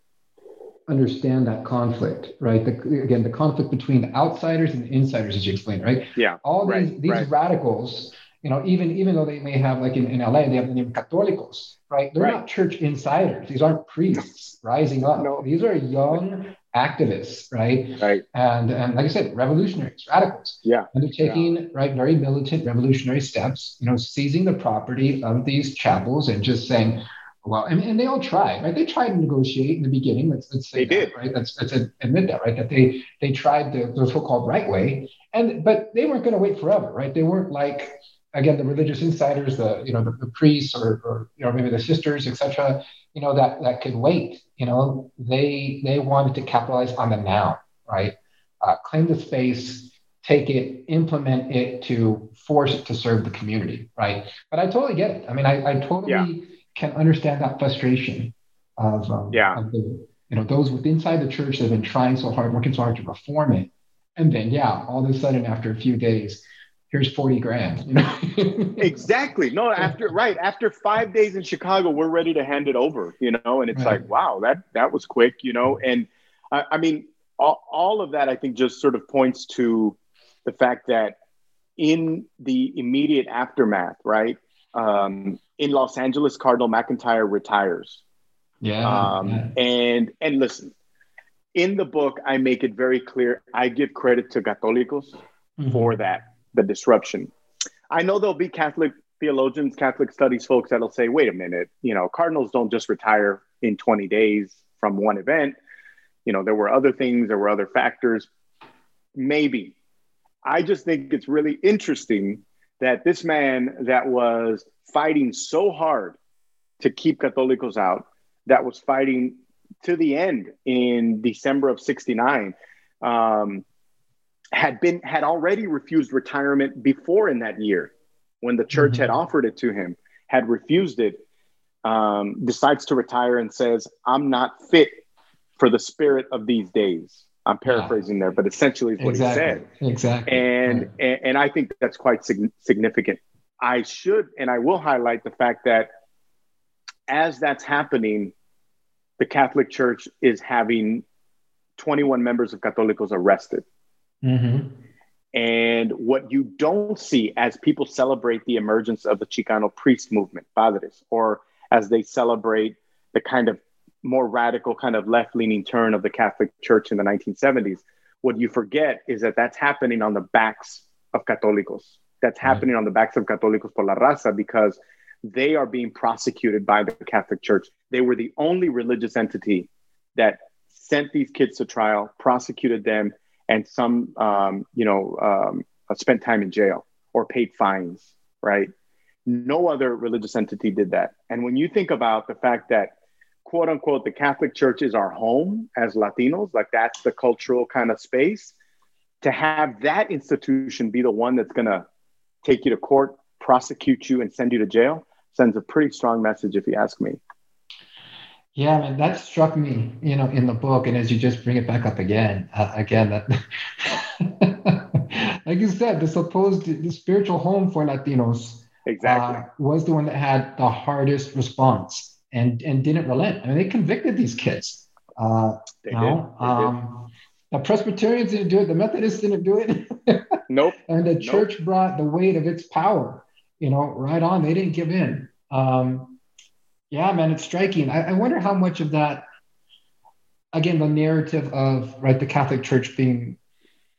understand that conflict, right? The, again, the conflict between the outsiders and the insiders, as you explained, right? Yeah. All right, these these right. radicals, you know, even even though they may have like in, in LA, they have the name Católicos, right? They're right. not church insiders. These aren't priests rising up. No. These are young activists, right? Right. And and like I said, revolutionaries, radicals. Yeah. And they're taking yeah. right very militant revolutionary steps, you know, seizing the property of these chapels and just saying, well, and, and they all tried, right? They tried to negotiate in the beginning. Let's let's say they that, did, right? Let's let's admit that, right? That they they tried the, the so-called right way, and but they weren't going to wait forever, right? They weren't like again the religious insiders, the you know the, the priests or, or you know maybe the sisters, etc. You know that that could wait. You know they they wanted to capitalize on the now, right? Uh, claim the space, take it, implement it to force it to serve the community, right? But I totally get it. I mean, I, I totally. Yeah can understand that frustration of, um, yeah. Of the, you know, those with inside the church that have been trying so hard, working so hard to reform it. And then, yeah, all of a sudden, after a few days, here's 40 grand. You know? exactly. No, after, right. After five days in Chicago, we're ready to hand it over, you know? And it's right. like, wow, that, that was quick, you know? And I, I mean, all, all of that, I think just sort of points to the fact that in the immediate aftermath, right? Um, in Los Angeles, Cardinal McIntyre retires. Yeah, um, yeah. And and listen, in the book, I make it very clear. I give credit to Católicos mm-hmm. for that, the disruption. I know there'll be Catholic theologians, Catholic studies folks that'll say, wait a minute, you know, cardinals don't just retire in 20 days from one event. You know, there were other things, there were other factors. Maybe. I just think it's really interesting that this man that was fighting so hard to keep Católicos out, that was fighting to the end in December of 69, um, had been had already refused retirement before in that year when the church mm-hmm. had offered it to him, had refused it, um, decides to retire and says, I'm not fit for the spirit of these days. I'm paraphrasing yeah. there, but essentially is what exactly. he said. Exactly. And, yeah. and, and I think that's quite sig- significant. I should and I will highlight the fact that as that's happening, the Catholic Church is having 21 members of Católicos arrested. Mm-hmm. And what you don't see as people celebrate the emergence of the Chicano priest movement, padres, or as they celebrate the kind of more radical kind of left leaning turn of the Catholic Church in the 1970s. What you forget is that that's happening on the backs of Católicos. That's happening on the backs of Católicos por la Raza because they are being prosecuted by the Catholic Church. They were the only religious entity that sent these kids to trial, prosecuted them, and some, um, you know, um, spent time in jail or paid fines, right? No other religious entity did that. And when you think about the fact that quote unquote the Catholic Church is our home as Latinos, like that's the cultural kind of space. To have that institution be the one that's going to take you to court, prosecute you, and send you to jail sends a pretty strong message, if you ask me. Yeah, man, that struck me, you know, in the book, and as you just bring it back up again, uh, again, that, like you said, the supposed the spiritual home for Latinos exactly uh, was the one that had the hardest response and and didn't relent. I mean, they convicted these kids. Uh, they did. They um, did. The Presbyterians didn't do it. The Methodists didn't do it. nope. And the church nope. brought the weight of its power. You know, right on. They didn't give in. Um, yeah, man, it's striking. I, I wonder how much of that, again, the narrative of right the Catholic Church being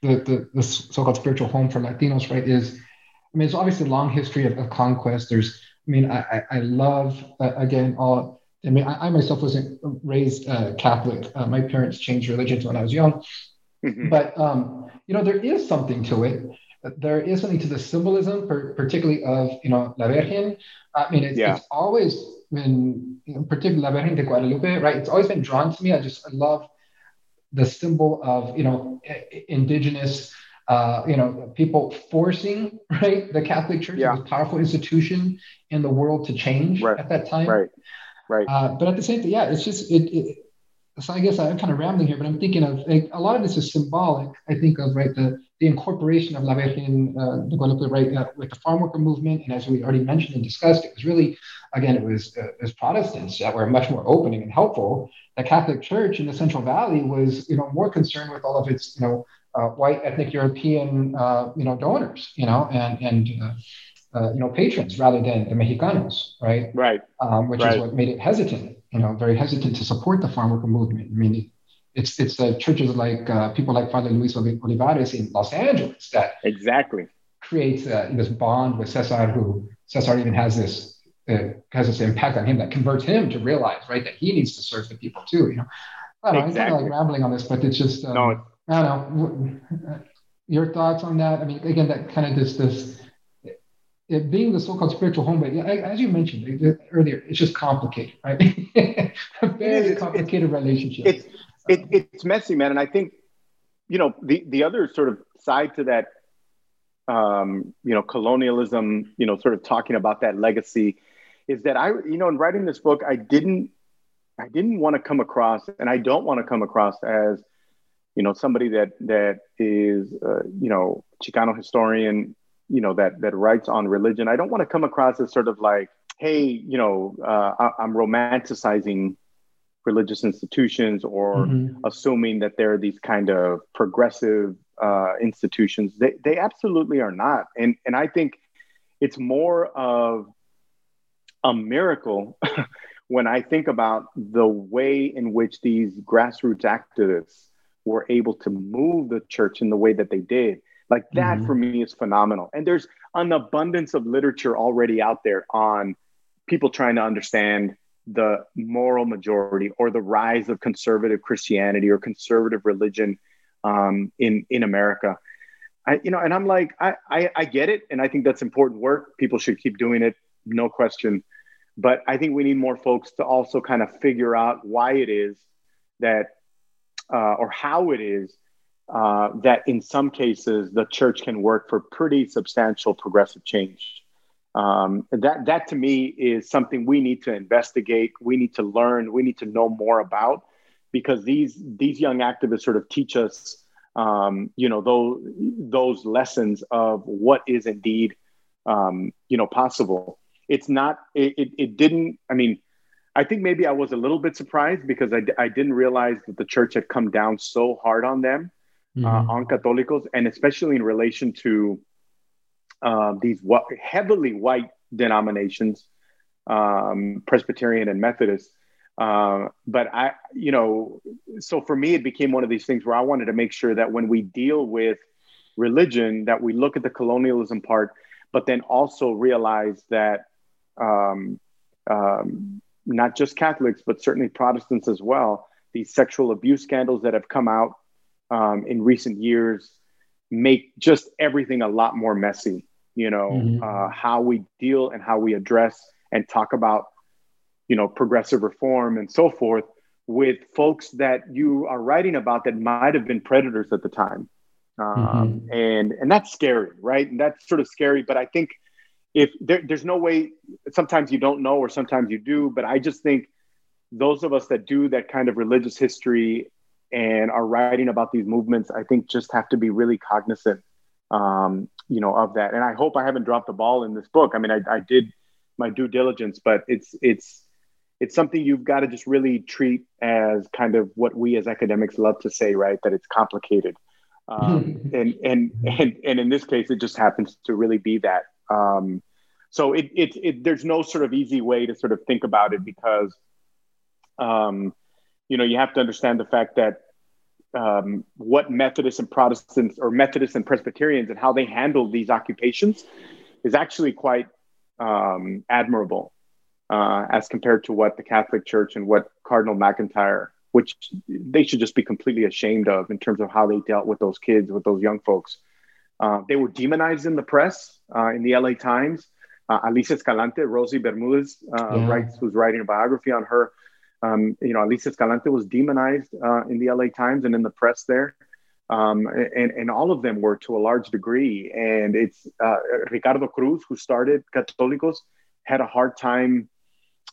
the the, the so-called spiritual home for Latinos, right, is I mean, it's obviously a long history of, of conquest. There's, I mean, I, I love, uh, again, all, I mean, I, I myself wasn't raised uh, Catholic. Uh, my parents changed religions when I was young. Mm-hmm. But, um, you know, there is something to it. There is something to the symbolism, per, particularly of, you know, La Virgen. I mean, it's, yeah. it's always been, you know, particularly La Virgen de Guadalupe, right? It's always been drawn to me. I just I love the symbol of, you know, indigenous uh, you know, people forcing right the Catholic Church, yeah. a powerful institution in the world, to change right. at that time. Right. Right. Uh, but at the same time, yeah, it's just it, it. so I guess I'm kind of rambling here, but I'm thinking of like, a lot of this is symbolic. I think of right the the incorporation of La Virgen uh, de Guadalupe right uh, with the farm worker movement, and as we already mentioned and discussed, it was really again it was uh, as Protestants that were much more opening and helpful. The Catholic Church in the Central Valley was you know more concerned with all of its you know uh, white ethnic European, uh, you know, donors, you know, and and uh, uh, you know patrons rather than the Mexicanos, right? Right. Um, which right. is what made it hesitant, you know, very hesitant to support the farm worker movement. I mean, it's it's uh, churches like uh, people like Father Luis Olivares in Los Angeles that exactly creates this bond with Cesar, who Cesar even has this. has this impact on him that converts him to realize, right, that he needs to serve the people too. You know, I don't know. Exactly. I'm kind of like rambling on this, but it's just um, no, I don't know. Your thoughts on that? I mean, again, that kind of just this, it being the so-called spiritual home, but as you mentioned earlier, it's just complicated, right? a very it complicated it's, relationship. It's it, it's messy, man, and I think you know the the other sort of side to that, um, you know, colonialism, you know, sort of talking about that legacy, is that I, you know, in writing this book, I didn't, I didn't want to come across, and I don't want to come across as you know somebody that that is uh, you know Chicano historian you know that that writes on religion I don't want to come across as sort of like hey you know uh, I, am romanticizing religious institutions or mm-hmm. assuming that they're these kind of progressive uh, institutions they they absolutely are not and and I think it's more of a miracle when I think about the way in which these grassroots activists were able to move the church in the way that they did. Like that mm-hmm. for me is phenomenal. And there's an abundance of literature already out there on people trying to understand the moral majority or the rise of conservative Christianity or conservative religion um, in in America. I, you know, and I'm like, I, I, I get it, and I think that's important work. People should keep doing it, no question. But I think we need more folks to also kind of figure out why it is that uh, or how it is uh, that in some cases the church can work for pretty substantial progressive change. Um, that that to me is something we need to investigate. We need to learn. We need to know more about because these these young activists sort of teach us, um, you know, those those lessons of what is indeed, um, you know, possible. It's not. It, it, it didn't. I mean, I think maybe I was a little bit surprised because I, I didn't realize that the church had come down so hard on them, uh, mm-hmm. uh, on Católicos, and especially in relation to uh, these heavily white denominations, um, Presbyterian and Methodist. Uh, but I, you know, so for me, it became one of these things where I wanted to make sure that when we deal with religion, that we look at the colonialism part, but then also realize that um, um, not just Catholics, but certainly Protestants as well, these sexual abuse scandals that have come out um, in recent years make just everything a lot more messy. You know, mm-hmm. uh, how we deal and how we address and talk about, you know, progressive reform and so forth with folks that you are writing about that might have been predators at the time. Um, mm-hmm. and and that's scary, right? And that's sort of scary. But I think if there, there's no way sometimes you don't know or sometimes you do but i just think those of us that do that kind of religious history and are writing about these movements i think just have to be really cognizant um, you know of that. And i hope i haven't dropped the ball in this book. I mean i, I did my due diligence but it's it's it's something you've got to just really treat as kind of what we as academics love to say right? That it's complicated. Um, and and and and in this case it just happens to really be that um, so it, it, it, there's no sort of easy way to sort of think about it because, um, you know, you have to understand the fact that um, what Methodists and Protestants or Methodists and Presbyterians and how they handled these occupations is actually quite um, admirable uh, as compared to what the Catholic Church and what Cardinal McIntyre, which they should just be completely ashamed of in terms of how they dealt with those kids, with those young folks. Uh, they were demonized in the press, uh, in the LA Times. Uh, Alicia Escalante, Rosie Bermudez uh, yeah. writes, who's writing a biography on her. Um, you know, Alicia Escalante was demonized uh, in the LA Times and in the press there. Um, and, and all of them were to a large degree. And it's uh, Ricardo Cruz, who started Católicos, had a hard time,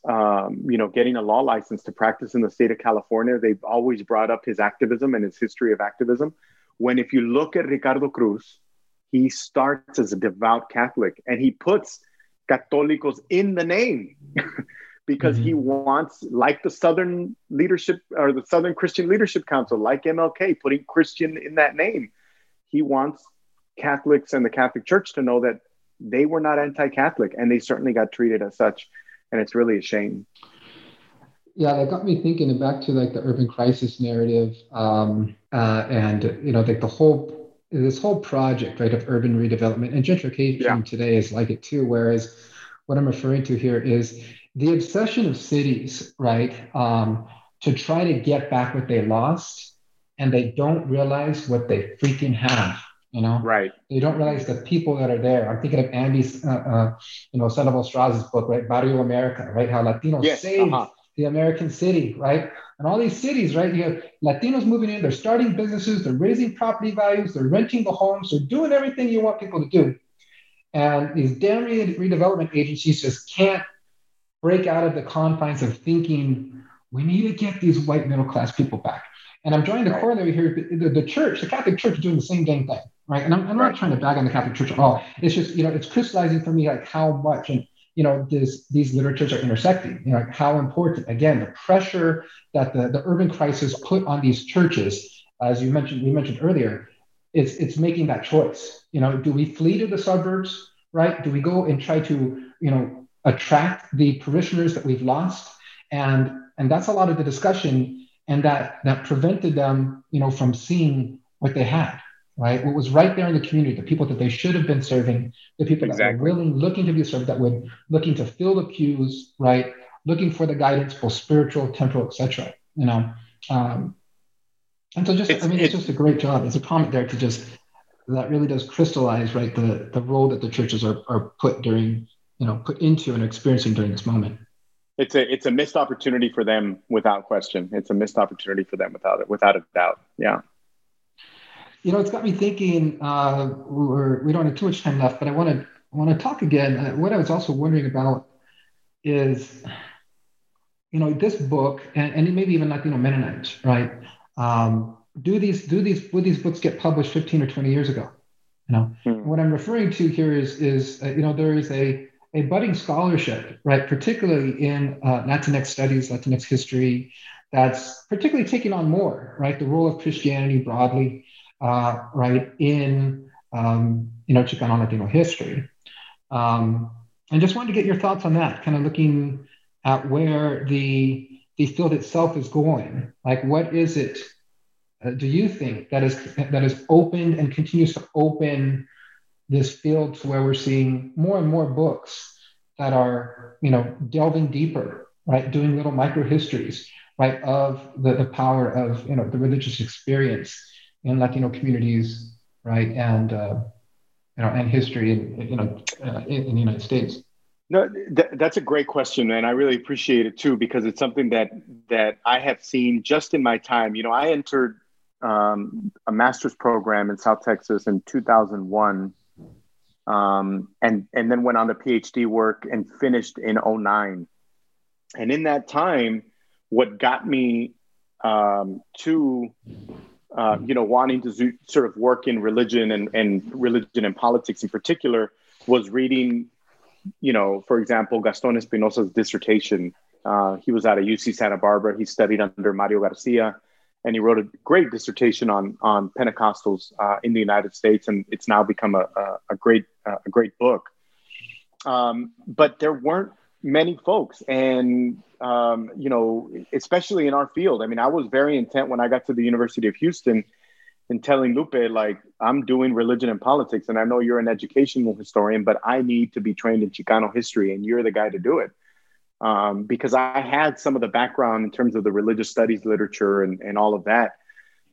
um, you know, getting a law license to practice in the state of California. They've always brought up his activism and his history of activism. When if you look at Ricardo Cruz, he starts as a devout Catholic and he puts Católicos in the name. because mm-hmm. he wants, like the Southern leadership or the Southern Christian Leadership Council, like MLK, putting Christian in that name. He wants Catholics and the Catholic Church to know that they were not anti Catholic and they certainly got treated as such. And it's really a shame. Yeah, that got me thinking back to like the urban crisis narrative um, uh, and, you know, like the whole this whole project right of urban redevelopment and gentrification yeah. today is like it too whereas what i'm referring to here is the obsession of cities, right, um, to try to get back what they lost, and they don't realize what they freaking have. You know, right? They don't realize the people that are there. I'm thinking of Andy's, uh, uh, you know, Sandoval Strausz's book, right, Barrio America, right? How Latinos yes, saved uh-huh. The American city, right? And all these cities, right? You have Latinos moving in, they're starting businesses, they're raising property values, they're renting the homes, they're doing everything you want people to do. And these damn redevelopment agencies just can't break out of the confines of thinking we need to get these white middle class people back. And I'm drawing the right. corollary here. The, the, church, the Catholic Church, is doing the same dang thing, right? And I'm, I'm right. not trying to bag on the Catholic Church at all. It's just you know it's crystallizing for me like how much and you know this these literatures are intersecting. You know how important again the pressure that the the urban crisis put on these churches, as you mentioned we mentioned earlier, it's it's making that choice. You know, do we flee to the suburbs, right? Do we go and try to you know attract the parishioners that we've lost and and that's a lot of the discussion and that that prevented them you know from seeing what they had right? What was right there in the community the people that they should have been serving the people exactly. that were willing looking to be served that would looking to fill the pews right? Looking for the guidance both spiritual temporal etc you know? Um, and so just it's, i mean it's, it's just a great job. It's a comment there to just that really does crystallize right the the role that the churches are, are put during you know put into and experiencing during this moment. It's a it's a missed opportunity for them without question. It's a missed opportunity for them without it without a doubt. Yeah you know it's got me thinking uh we're we don't have too much time left but i want to want to talk again. Uh, what i was also wondering about is you know this book and, and maybe even latino mennonites right? Um, do these do these would these books get published 15 or 20 years ago? You know? Hmm. what i'm referring to here is is uh, you know there is a a budding scholarship, right, particularly in uh, Latinx studies, Latinx history, that's particularly taking on more, right, the role of Christianity broadly, uh, right, in um, you know Chicano Latino history. Um, and just wanted to get your thoughts on that, kind of looking at where the the field itself is going. Like, what is it? Uh, do you think that is that is opened and continues to open this field to where we're seeing more and more books that are, you know, delving deeper, right? Doing little micro histories, right, of the, the power of, you know, the religious experience in Latino communities, right, and uh, you know, and history in, you know, uh, in, the United States. No, th- that's a great question, and I really appreciate it too because it's something that that I have seen just in my time. You know, I entered um, a master's program in South Texas in 2001 um, and and then went on to PhD work and finished in 09. And in that time, what got me um, to uh, you know wanting to zo- sort of work in religion and, and religion and politics in particular was reading, you know, for example, Gaston Espinosa's dissertation. Uh, he was out of UC Santa Barbara. He studied under Mario Garcia and he wrote a great dissertation on on Pentecostals uh, in the United States, and it's now become a, a, a great uh, a great book. Um, but there weren't many folks, and um, you know, especially in our field. I mean, I was very intent when I got to the University of Houston and telling Lupe, like, I'm doing religion and politics, and I know you're an educational historian, but I need to be trained in Chicano history, and you're the guy to do it. Um, because I had some of the background in terms of the religious studies literature and, and all of that.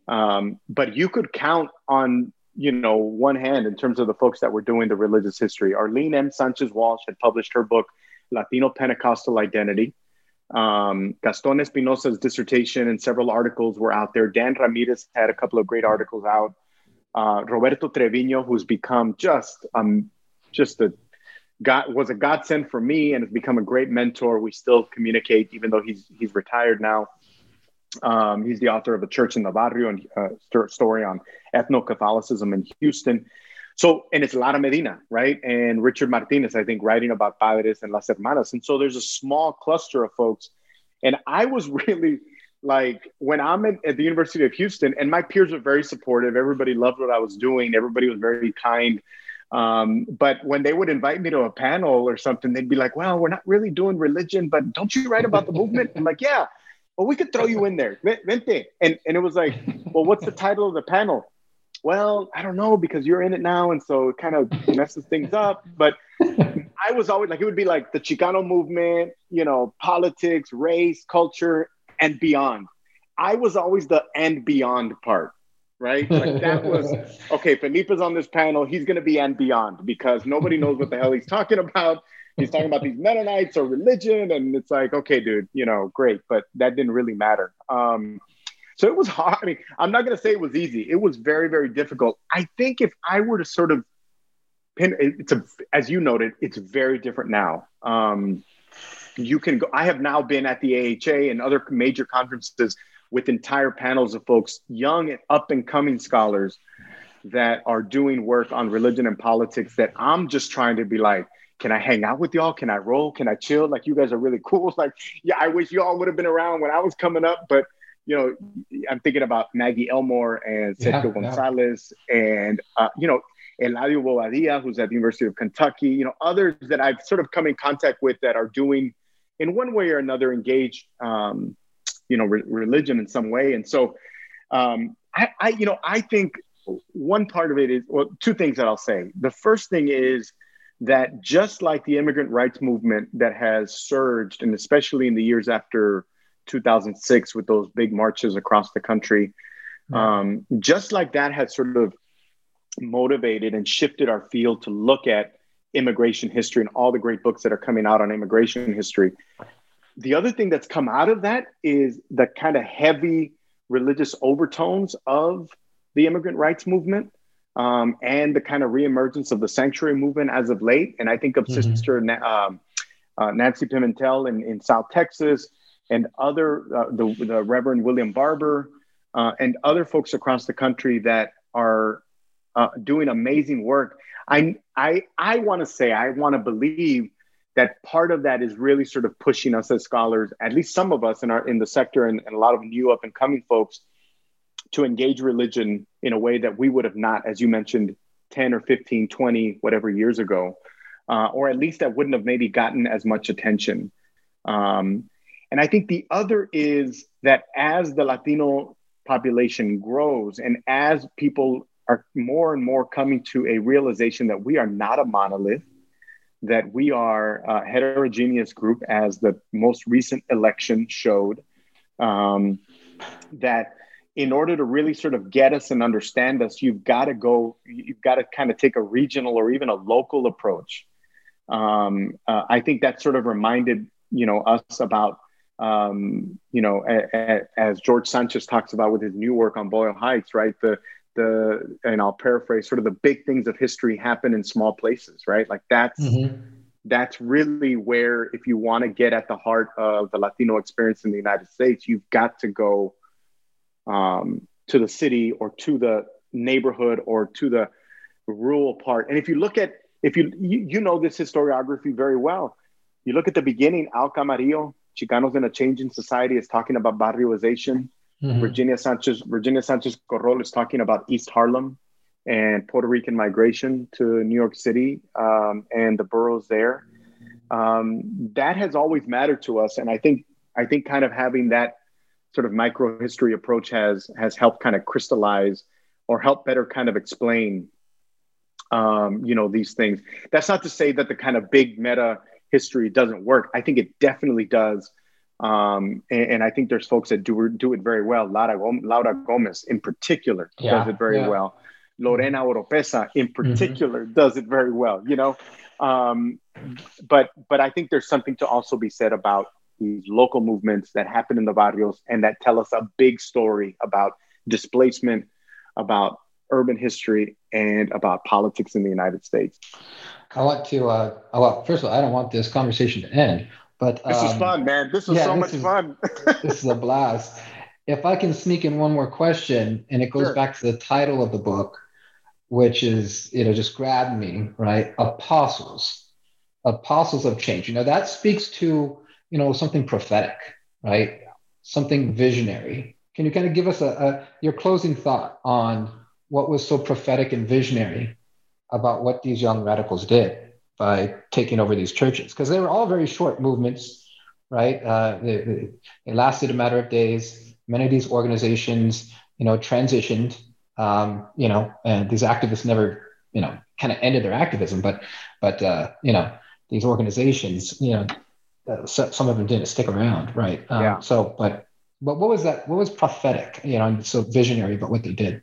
Um, but you could count on, you know, one hand in terms of the folks that were doing the religious history. Arlene M. Sanchez Walsh had published her book, Latino Pentecostal Identity. Um, Gaston Espinosa's dissertation and several articles were out there. Dan Ramirez had a couple of great articles out. Uh, Roberto Trevino, who's become just um, just a God was a godsend for me and has become a great mentor. We still communicate, even though he's he's retired now. Um, he's the author of a church in the barrio and uh, story on ethno Catholicism in Houston. So, and it's Lara Medina, right? And Richard Martinez, I think, writing about Padres and Las Hermanas. And so there's a small cluster of folks. And I was really like, when I'm at, at the University of Houston, and my peers were very supportive, everybody loved what I was doing, everybody was very kind. Um, but when they would invite me to a panel or something, they'd be like, well, we're not really doing religion, but don't you write about the movement? I'm like, yeah, well, we could throw you in there. Vente. And, and it was like, well, what's the title of the panel? Well, I don't know because you're in it now. And so it kind of messes things up. But I was always like, it would be like the Chicano movement, you know, politics, race, culture, and beyond. I was always the and beyond part, right? Like that was okay. Felipe's on this panel. He's going to be and beyond because nobody knows what the hell he's talking about. He's talking about these Mennonites or religion. And it's like, okay, dude, you know, great. But that didn't really matter. Um, so it was hard. I mean, I'm not going to say it was easy. It was very, very difficult. I think if I were to sort of pin, it's a, as you noted, it's very different now. Um, you can go, I have now been at the AHA and other major conferences with entire panels of folks, young and up and coming scholars that are doing work on religion and politics that I'm just trying to be like, can I hang out with y'all? Can I roll? Can I chill? Like you guys are really cool. Like, yeah, I wish y'all would have been around when I was coming up, but you know, I'm thinking about Maggie Elmore and Sergio yeah, Gonzalez yeah. and, uh, you know, Eladio Bobadilla, who's at the University of Kentucky, you know, others that I've sort of come in contact with that are doing in one way or another engage, um, you know, re- religion in some way. And so um, I, I, you know, I think one part of it is, well, two things that I'll say. The first thing is that just like the immigrant rights movement that has surged, and especially in the years after 2006 with those big marches across the country. Um, just like that had sort of motivated and shifted our field to look at immigration history and all the great books that are coming out on immigration history. The other thing that's come out of that is the kind of heavy religious overtones of the immigrant rights movement um, and the kind of reemergence of the sanctuary movement as of late. And I think of mm-hmm. Sister um, uh, Nancy Pimentel in, in South Texas, and other, uh, the, the Reverend William Barber, uh, and other folks across the country that are uh, doing amazing work. I, I, I want to say, I want to believe that part of that is really sort of pushing us as scholars, at least some of us in our in the sector and, and a lot of new up and coming folks, to engage religion in a way that we would have not, as you mentioned, 10 or 15, 20, whatever years ago, uh, or at least that wouldn't have maybe gotten as much attention. Um, and I think the other is that as the Latino population grows and as people are more and more coming to a realization that we are not a monolith, that we are a heterogeneous group, as the most recent election showed, um, that in order to really sort of get us and understand us, you've got to go, you've got to kind of take a regional or even a local approach. Um, uh, I think that sort of reminded you know us about um, you know, a, a, as George Sanchez talks about with his new work on Boyle Heights, right? The the and I'll paraphrase sort of the big things of history happen in small places, right? Like that's mm-hmm. that's really where if you want to get at the heart of the Latino experience in the United States, you've got to go um, to the city or to the neighborhood or to the rural part. And if you look at if you you, you know this historiography very well, you look at the beginning, Al Camarillo, Chicanos in a Changing Society is talking about barrioization. Mm-hmm. Virginia Sanchez Virginia Sanchez Korrol is talking about East Harlem and Puerto Rican migration to New York City um, and the boroughs there. Um, that has always mattered to us, and I think I think kind of having that sort of micro history approach has has helped kind of crystallize or help better kind of explain um, you know these things that's not to say that the kind of big meta history doesn't work i think it definitely does um, and, and, I think there's folks that do do it very well. Laura, Laura Gomez, in particular, yeah, does it very yeah. well. Lorena Oropeza, in mm-hmm. particular, mm-hmm. does it very well. You know, um, but but I think there's something to also be said about these local movements that happen in the barrios and that tell us a big story about displacement, about urban history, and about politics in the United States. I want to. Uh, well, first of all, I don't want this conversation to end but this um, is fun, man. This was yeah, so much is, fun. this is a blast. If I can sneak in one more question, and it goes sure. back to the title of the book, which is, you know, just grabbed me, right? Apostles, apostles of change. You know, that speaks to, you know, something prophetic, right? Something visionary. Can you kind of give us a, a your closing thought on what was so prophetic and visionary about what these young radicals did? by taking over these churches because they were all very short movements, right? Uh, they, they, lasted a matter of days. Many of these organizations, you know, transitioned, um, you know, and these activists never, you know, kind of ended their activism, but, but uh, you know, these organizations, you know, uh, so, some of them didn't stick around, right? Um, yeah. So, but, but what was that? What was prophetic, you know, and so visionary about what they did?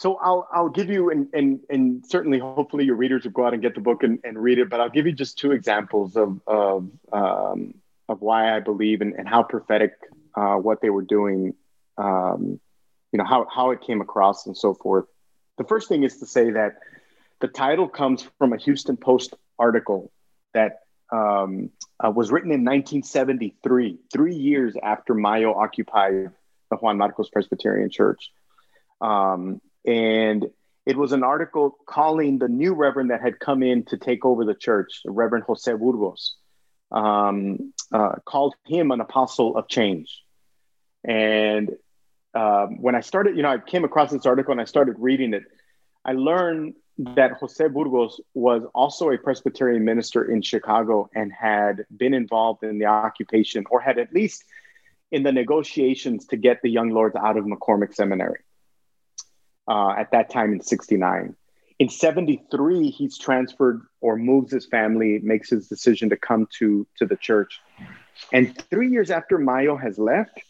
So I'll I'll give you and and and certainly hopefully your readers will go out and get the book and, and read it. But I'll give you just two examples of of um, of why I believe and, and how prophetic uh, what they were doing, um, you know how how it came across and so forth. The first thing is to say that the title comes from a Houston Post article that um, uh, was written in 1973, three years after MAYO occupied the Juan Marcos Presbyterian Church. Um, and it was an article calling the new reverend that had come in to take over the church, the Reverend Jose Burgos, um, uh, called him an apostle of change. And um, when I started, you know, I came across this article and I started reading it. I learned that Jose Burgos was also a Presbyterian minister in Chicago and had been involved in the occupation or had at least in the negotiations to get the young lords out of McCormick Seminary uh, at that time in 69. In 73, he's transferred or moves his family, makes his decision to come to, to the church. And three years after MAYO has left,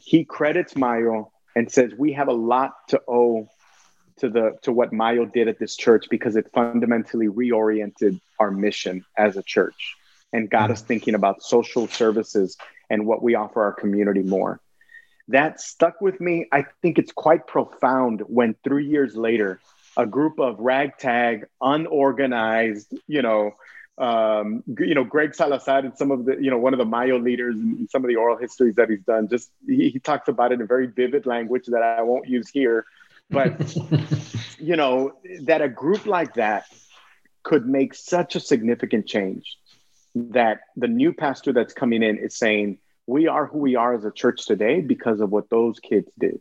he credits MAYO and says, We have a lot to owe to the to what MAYO did at this church because it fundamentally reoriented our mission as a church and got mm-hmm. us thinking about social services and what we offer our community more that stuck with me. I think it's quite profound when three years later, a group of ragtag, unorganized, you know, um, you know, Greg Salazar and some of the, you know, one of the MAYO leaders and some of the oral histories that he's done, just he, he talks about it in very vivid language that I won't use here. But, you know, that a group like that could make such a significant change that the new pastor that's coming in is saying, we are who we are as a church today because of what those kids did.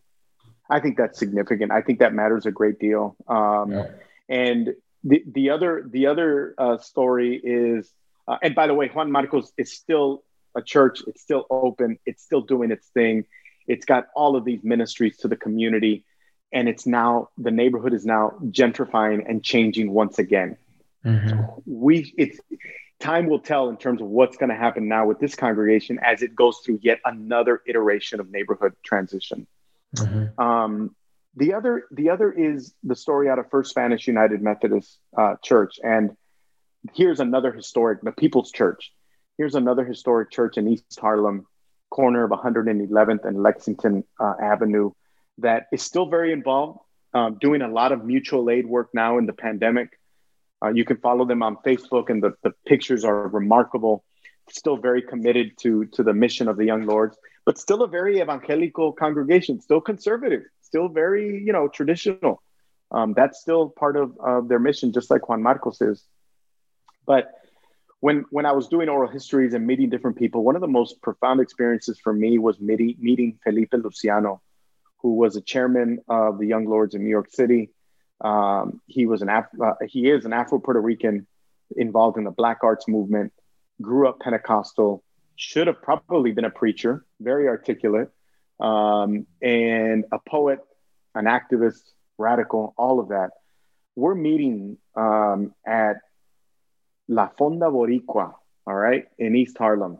I think that's significant. I think that matters a great deal. Um, yeah. And the the other the other uh, story is, uh, and by the way, Juan Marcos is still a church. It's still open. It's still doing its thing. It's got all of these ministries to the community, and it's now the neighborhood is now gentrifying and changing once again. Mm-hmm. we it's time will tell in terms of what's going to happen now with this congregation as it goes through yet another iteration of neighborhood transition. Mm-hmm. Um, the other, the other is the story out of First Spanish United Methodist uh, Church, and here's another historic, the People's Church. Here's another historic church in East Harlem, corner of 111th and Lexington uh, Avenue, that is still very involved, um, doing a lot of mutual aid work now in the pandemic. Uh, you can follow them on Facebook, and the, the pictures are remarkable. Still very committed to, to the mission of the Young Lords, but still a very evangelical congregation, still conservative, still very, you know, traditional. Um, that's still part of, of their mission, just like Juan Marcos is. But when when I was doing oral histories and meeting different people, one of the most profound experiences for me was meeting, meeting Felipe Luciano, who was a chairman of the Young Lords in New York City. Um, he was an Af- uh, he is an Afro Puerto Rican involved in the Black Arts movement. Grew up Pentecostal. Should have probably been a preacher. Very articulate, um, and a poet, an activist, radical, all of that. We're meeting um, at La Fonda Boricua, all right, in East Harlem.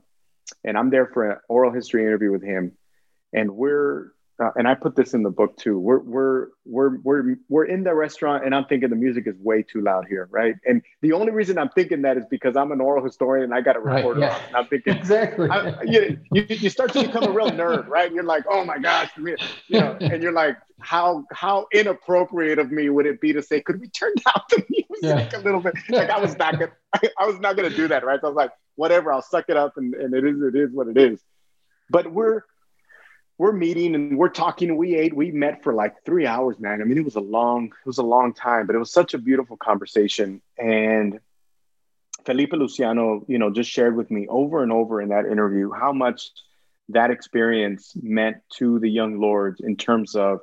And I'm there for an oral history interview with him. And we're uh, and I put this in the book too. We're we're we're we're we're in the restaurant, and I'm thinking the music is way too loud here, right? And the only reason I'm thinking that is because I'm an oral historian and I got a recorder right, yeah. on. I'm thinking exactly. I, you, you, you start to become a real nerd, right? You're like, oh my gosh, you know, and you're like, how how inappropriate of me would it be to say, could we turn down the music yeah. a little bit? Like I was not gonna, I, I was not gonna do that, right? So I was like, whatever, I'll suck it up, and, and it is it is what it is. But we're we're meeting and we're talking. We ate, we met for like three hours, man. I mean, it was a long, it was a long time, but it was such a beautiful conversation. And Felipe Luciano, you know, just shared with me over and over in that interview how much that experience meant to the young lords in terms of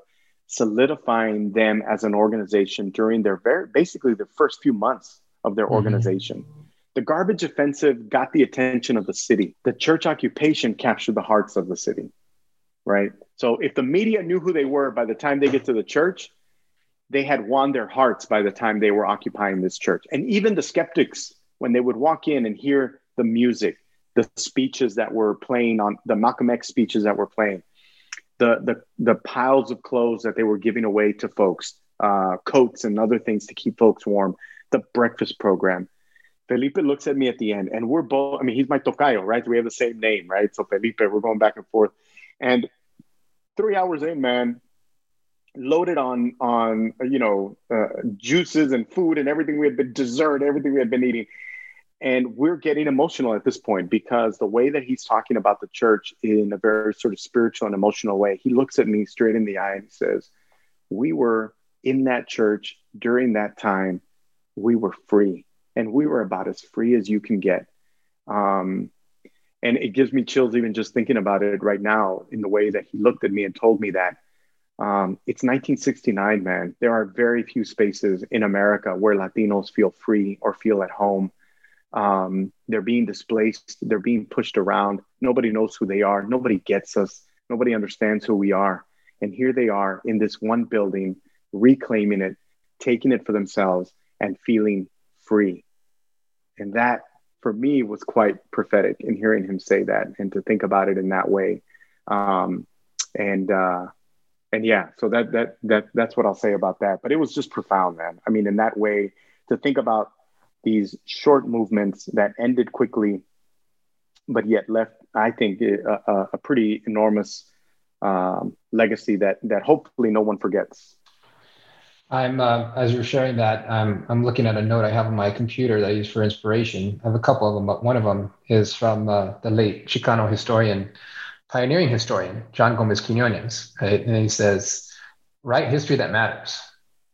solidifying them as an organization during their very basically the first few months of their mm-hmm. organization. The garbage offensive got the attention of the city. The church occupation captured the hearts of the city right? So if the media knew who they were by the time they get to the church, they had won their hearts by the time they were occupying this church. And even the skeptics, when they would walk in and hear the music, the speeches that were playing on the Malcolm X speeches that were playing, the the the piles of clothes that they were giving away to folks, uh, coats and other things to keep folks warm, the breakfast program. Felipe looks at me at the end, and we're both. I mean, he's my tocayo, right? We have the same name, right? So Felipe, we're going back and forth. And three hours in, man, loaded on on you know uh, juices and food and everything we had been dessert, everything we had been eating, and we're getting emotional at this point because the way that he's talking about the church in a very sort of spiritual and emotional way, he looks at me straight in the eye and says, "We were in that church during that time. We were free, and we were about as free as you can get." Um, and it gives me chills even just thinking about it right now in the way that he looked at me and told me that. Um, it's 1969 man. There are very few spaces in america where latinos feel free or feel at home. Um, they're being displaced. They're being pushed around. Nobody knows who they are. Nobody gets us. Nobody understands who we are. And here they are in this one building reclaiming it taking it for themselves and feeling free. And that for me was quite prophetic in hearing him say that and to think about it in that way. Um, and uh, and yeah, so that that that that's what I'll say about that. But it was just profound, man. I mean, in that way, to think about these short movements that ended quickly, but yet left, I think, a, a, pretty enormous um, legacy that that hopefully no one forgets. I'm uh, as you're sharing that, I'm I'm looking at a note I have on my computer that I use for inspiration. I have a couple of them, but one of them is from uh, the late Chicano historian, pioneering historian Juan Gomez Quinones, right? and he says, "Write history that matters."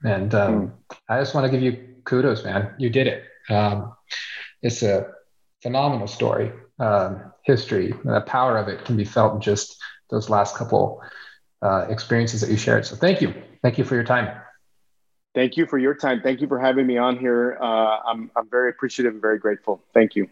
And um, mm. I just want to give you kudos, man. You did it. Um, it's a phenomenal story. Um, history, the power of it can be felt in just those last couple uh, experiences that you shared. So thank you, thank you for your time. Thank you for your time. Thank you for having me on here. Uh, I'm, I'm very appreciative and very grateful. Thank you.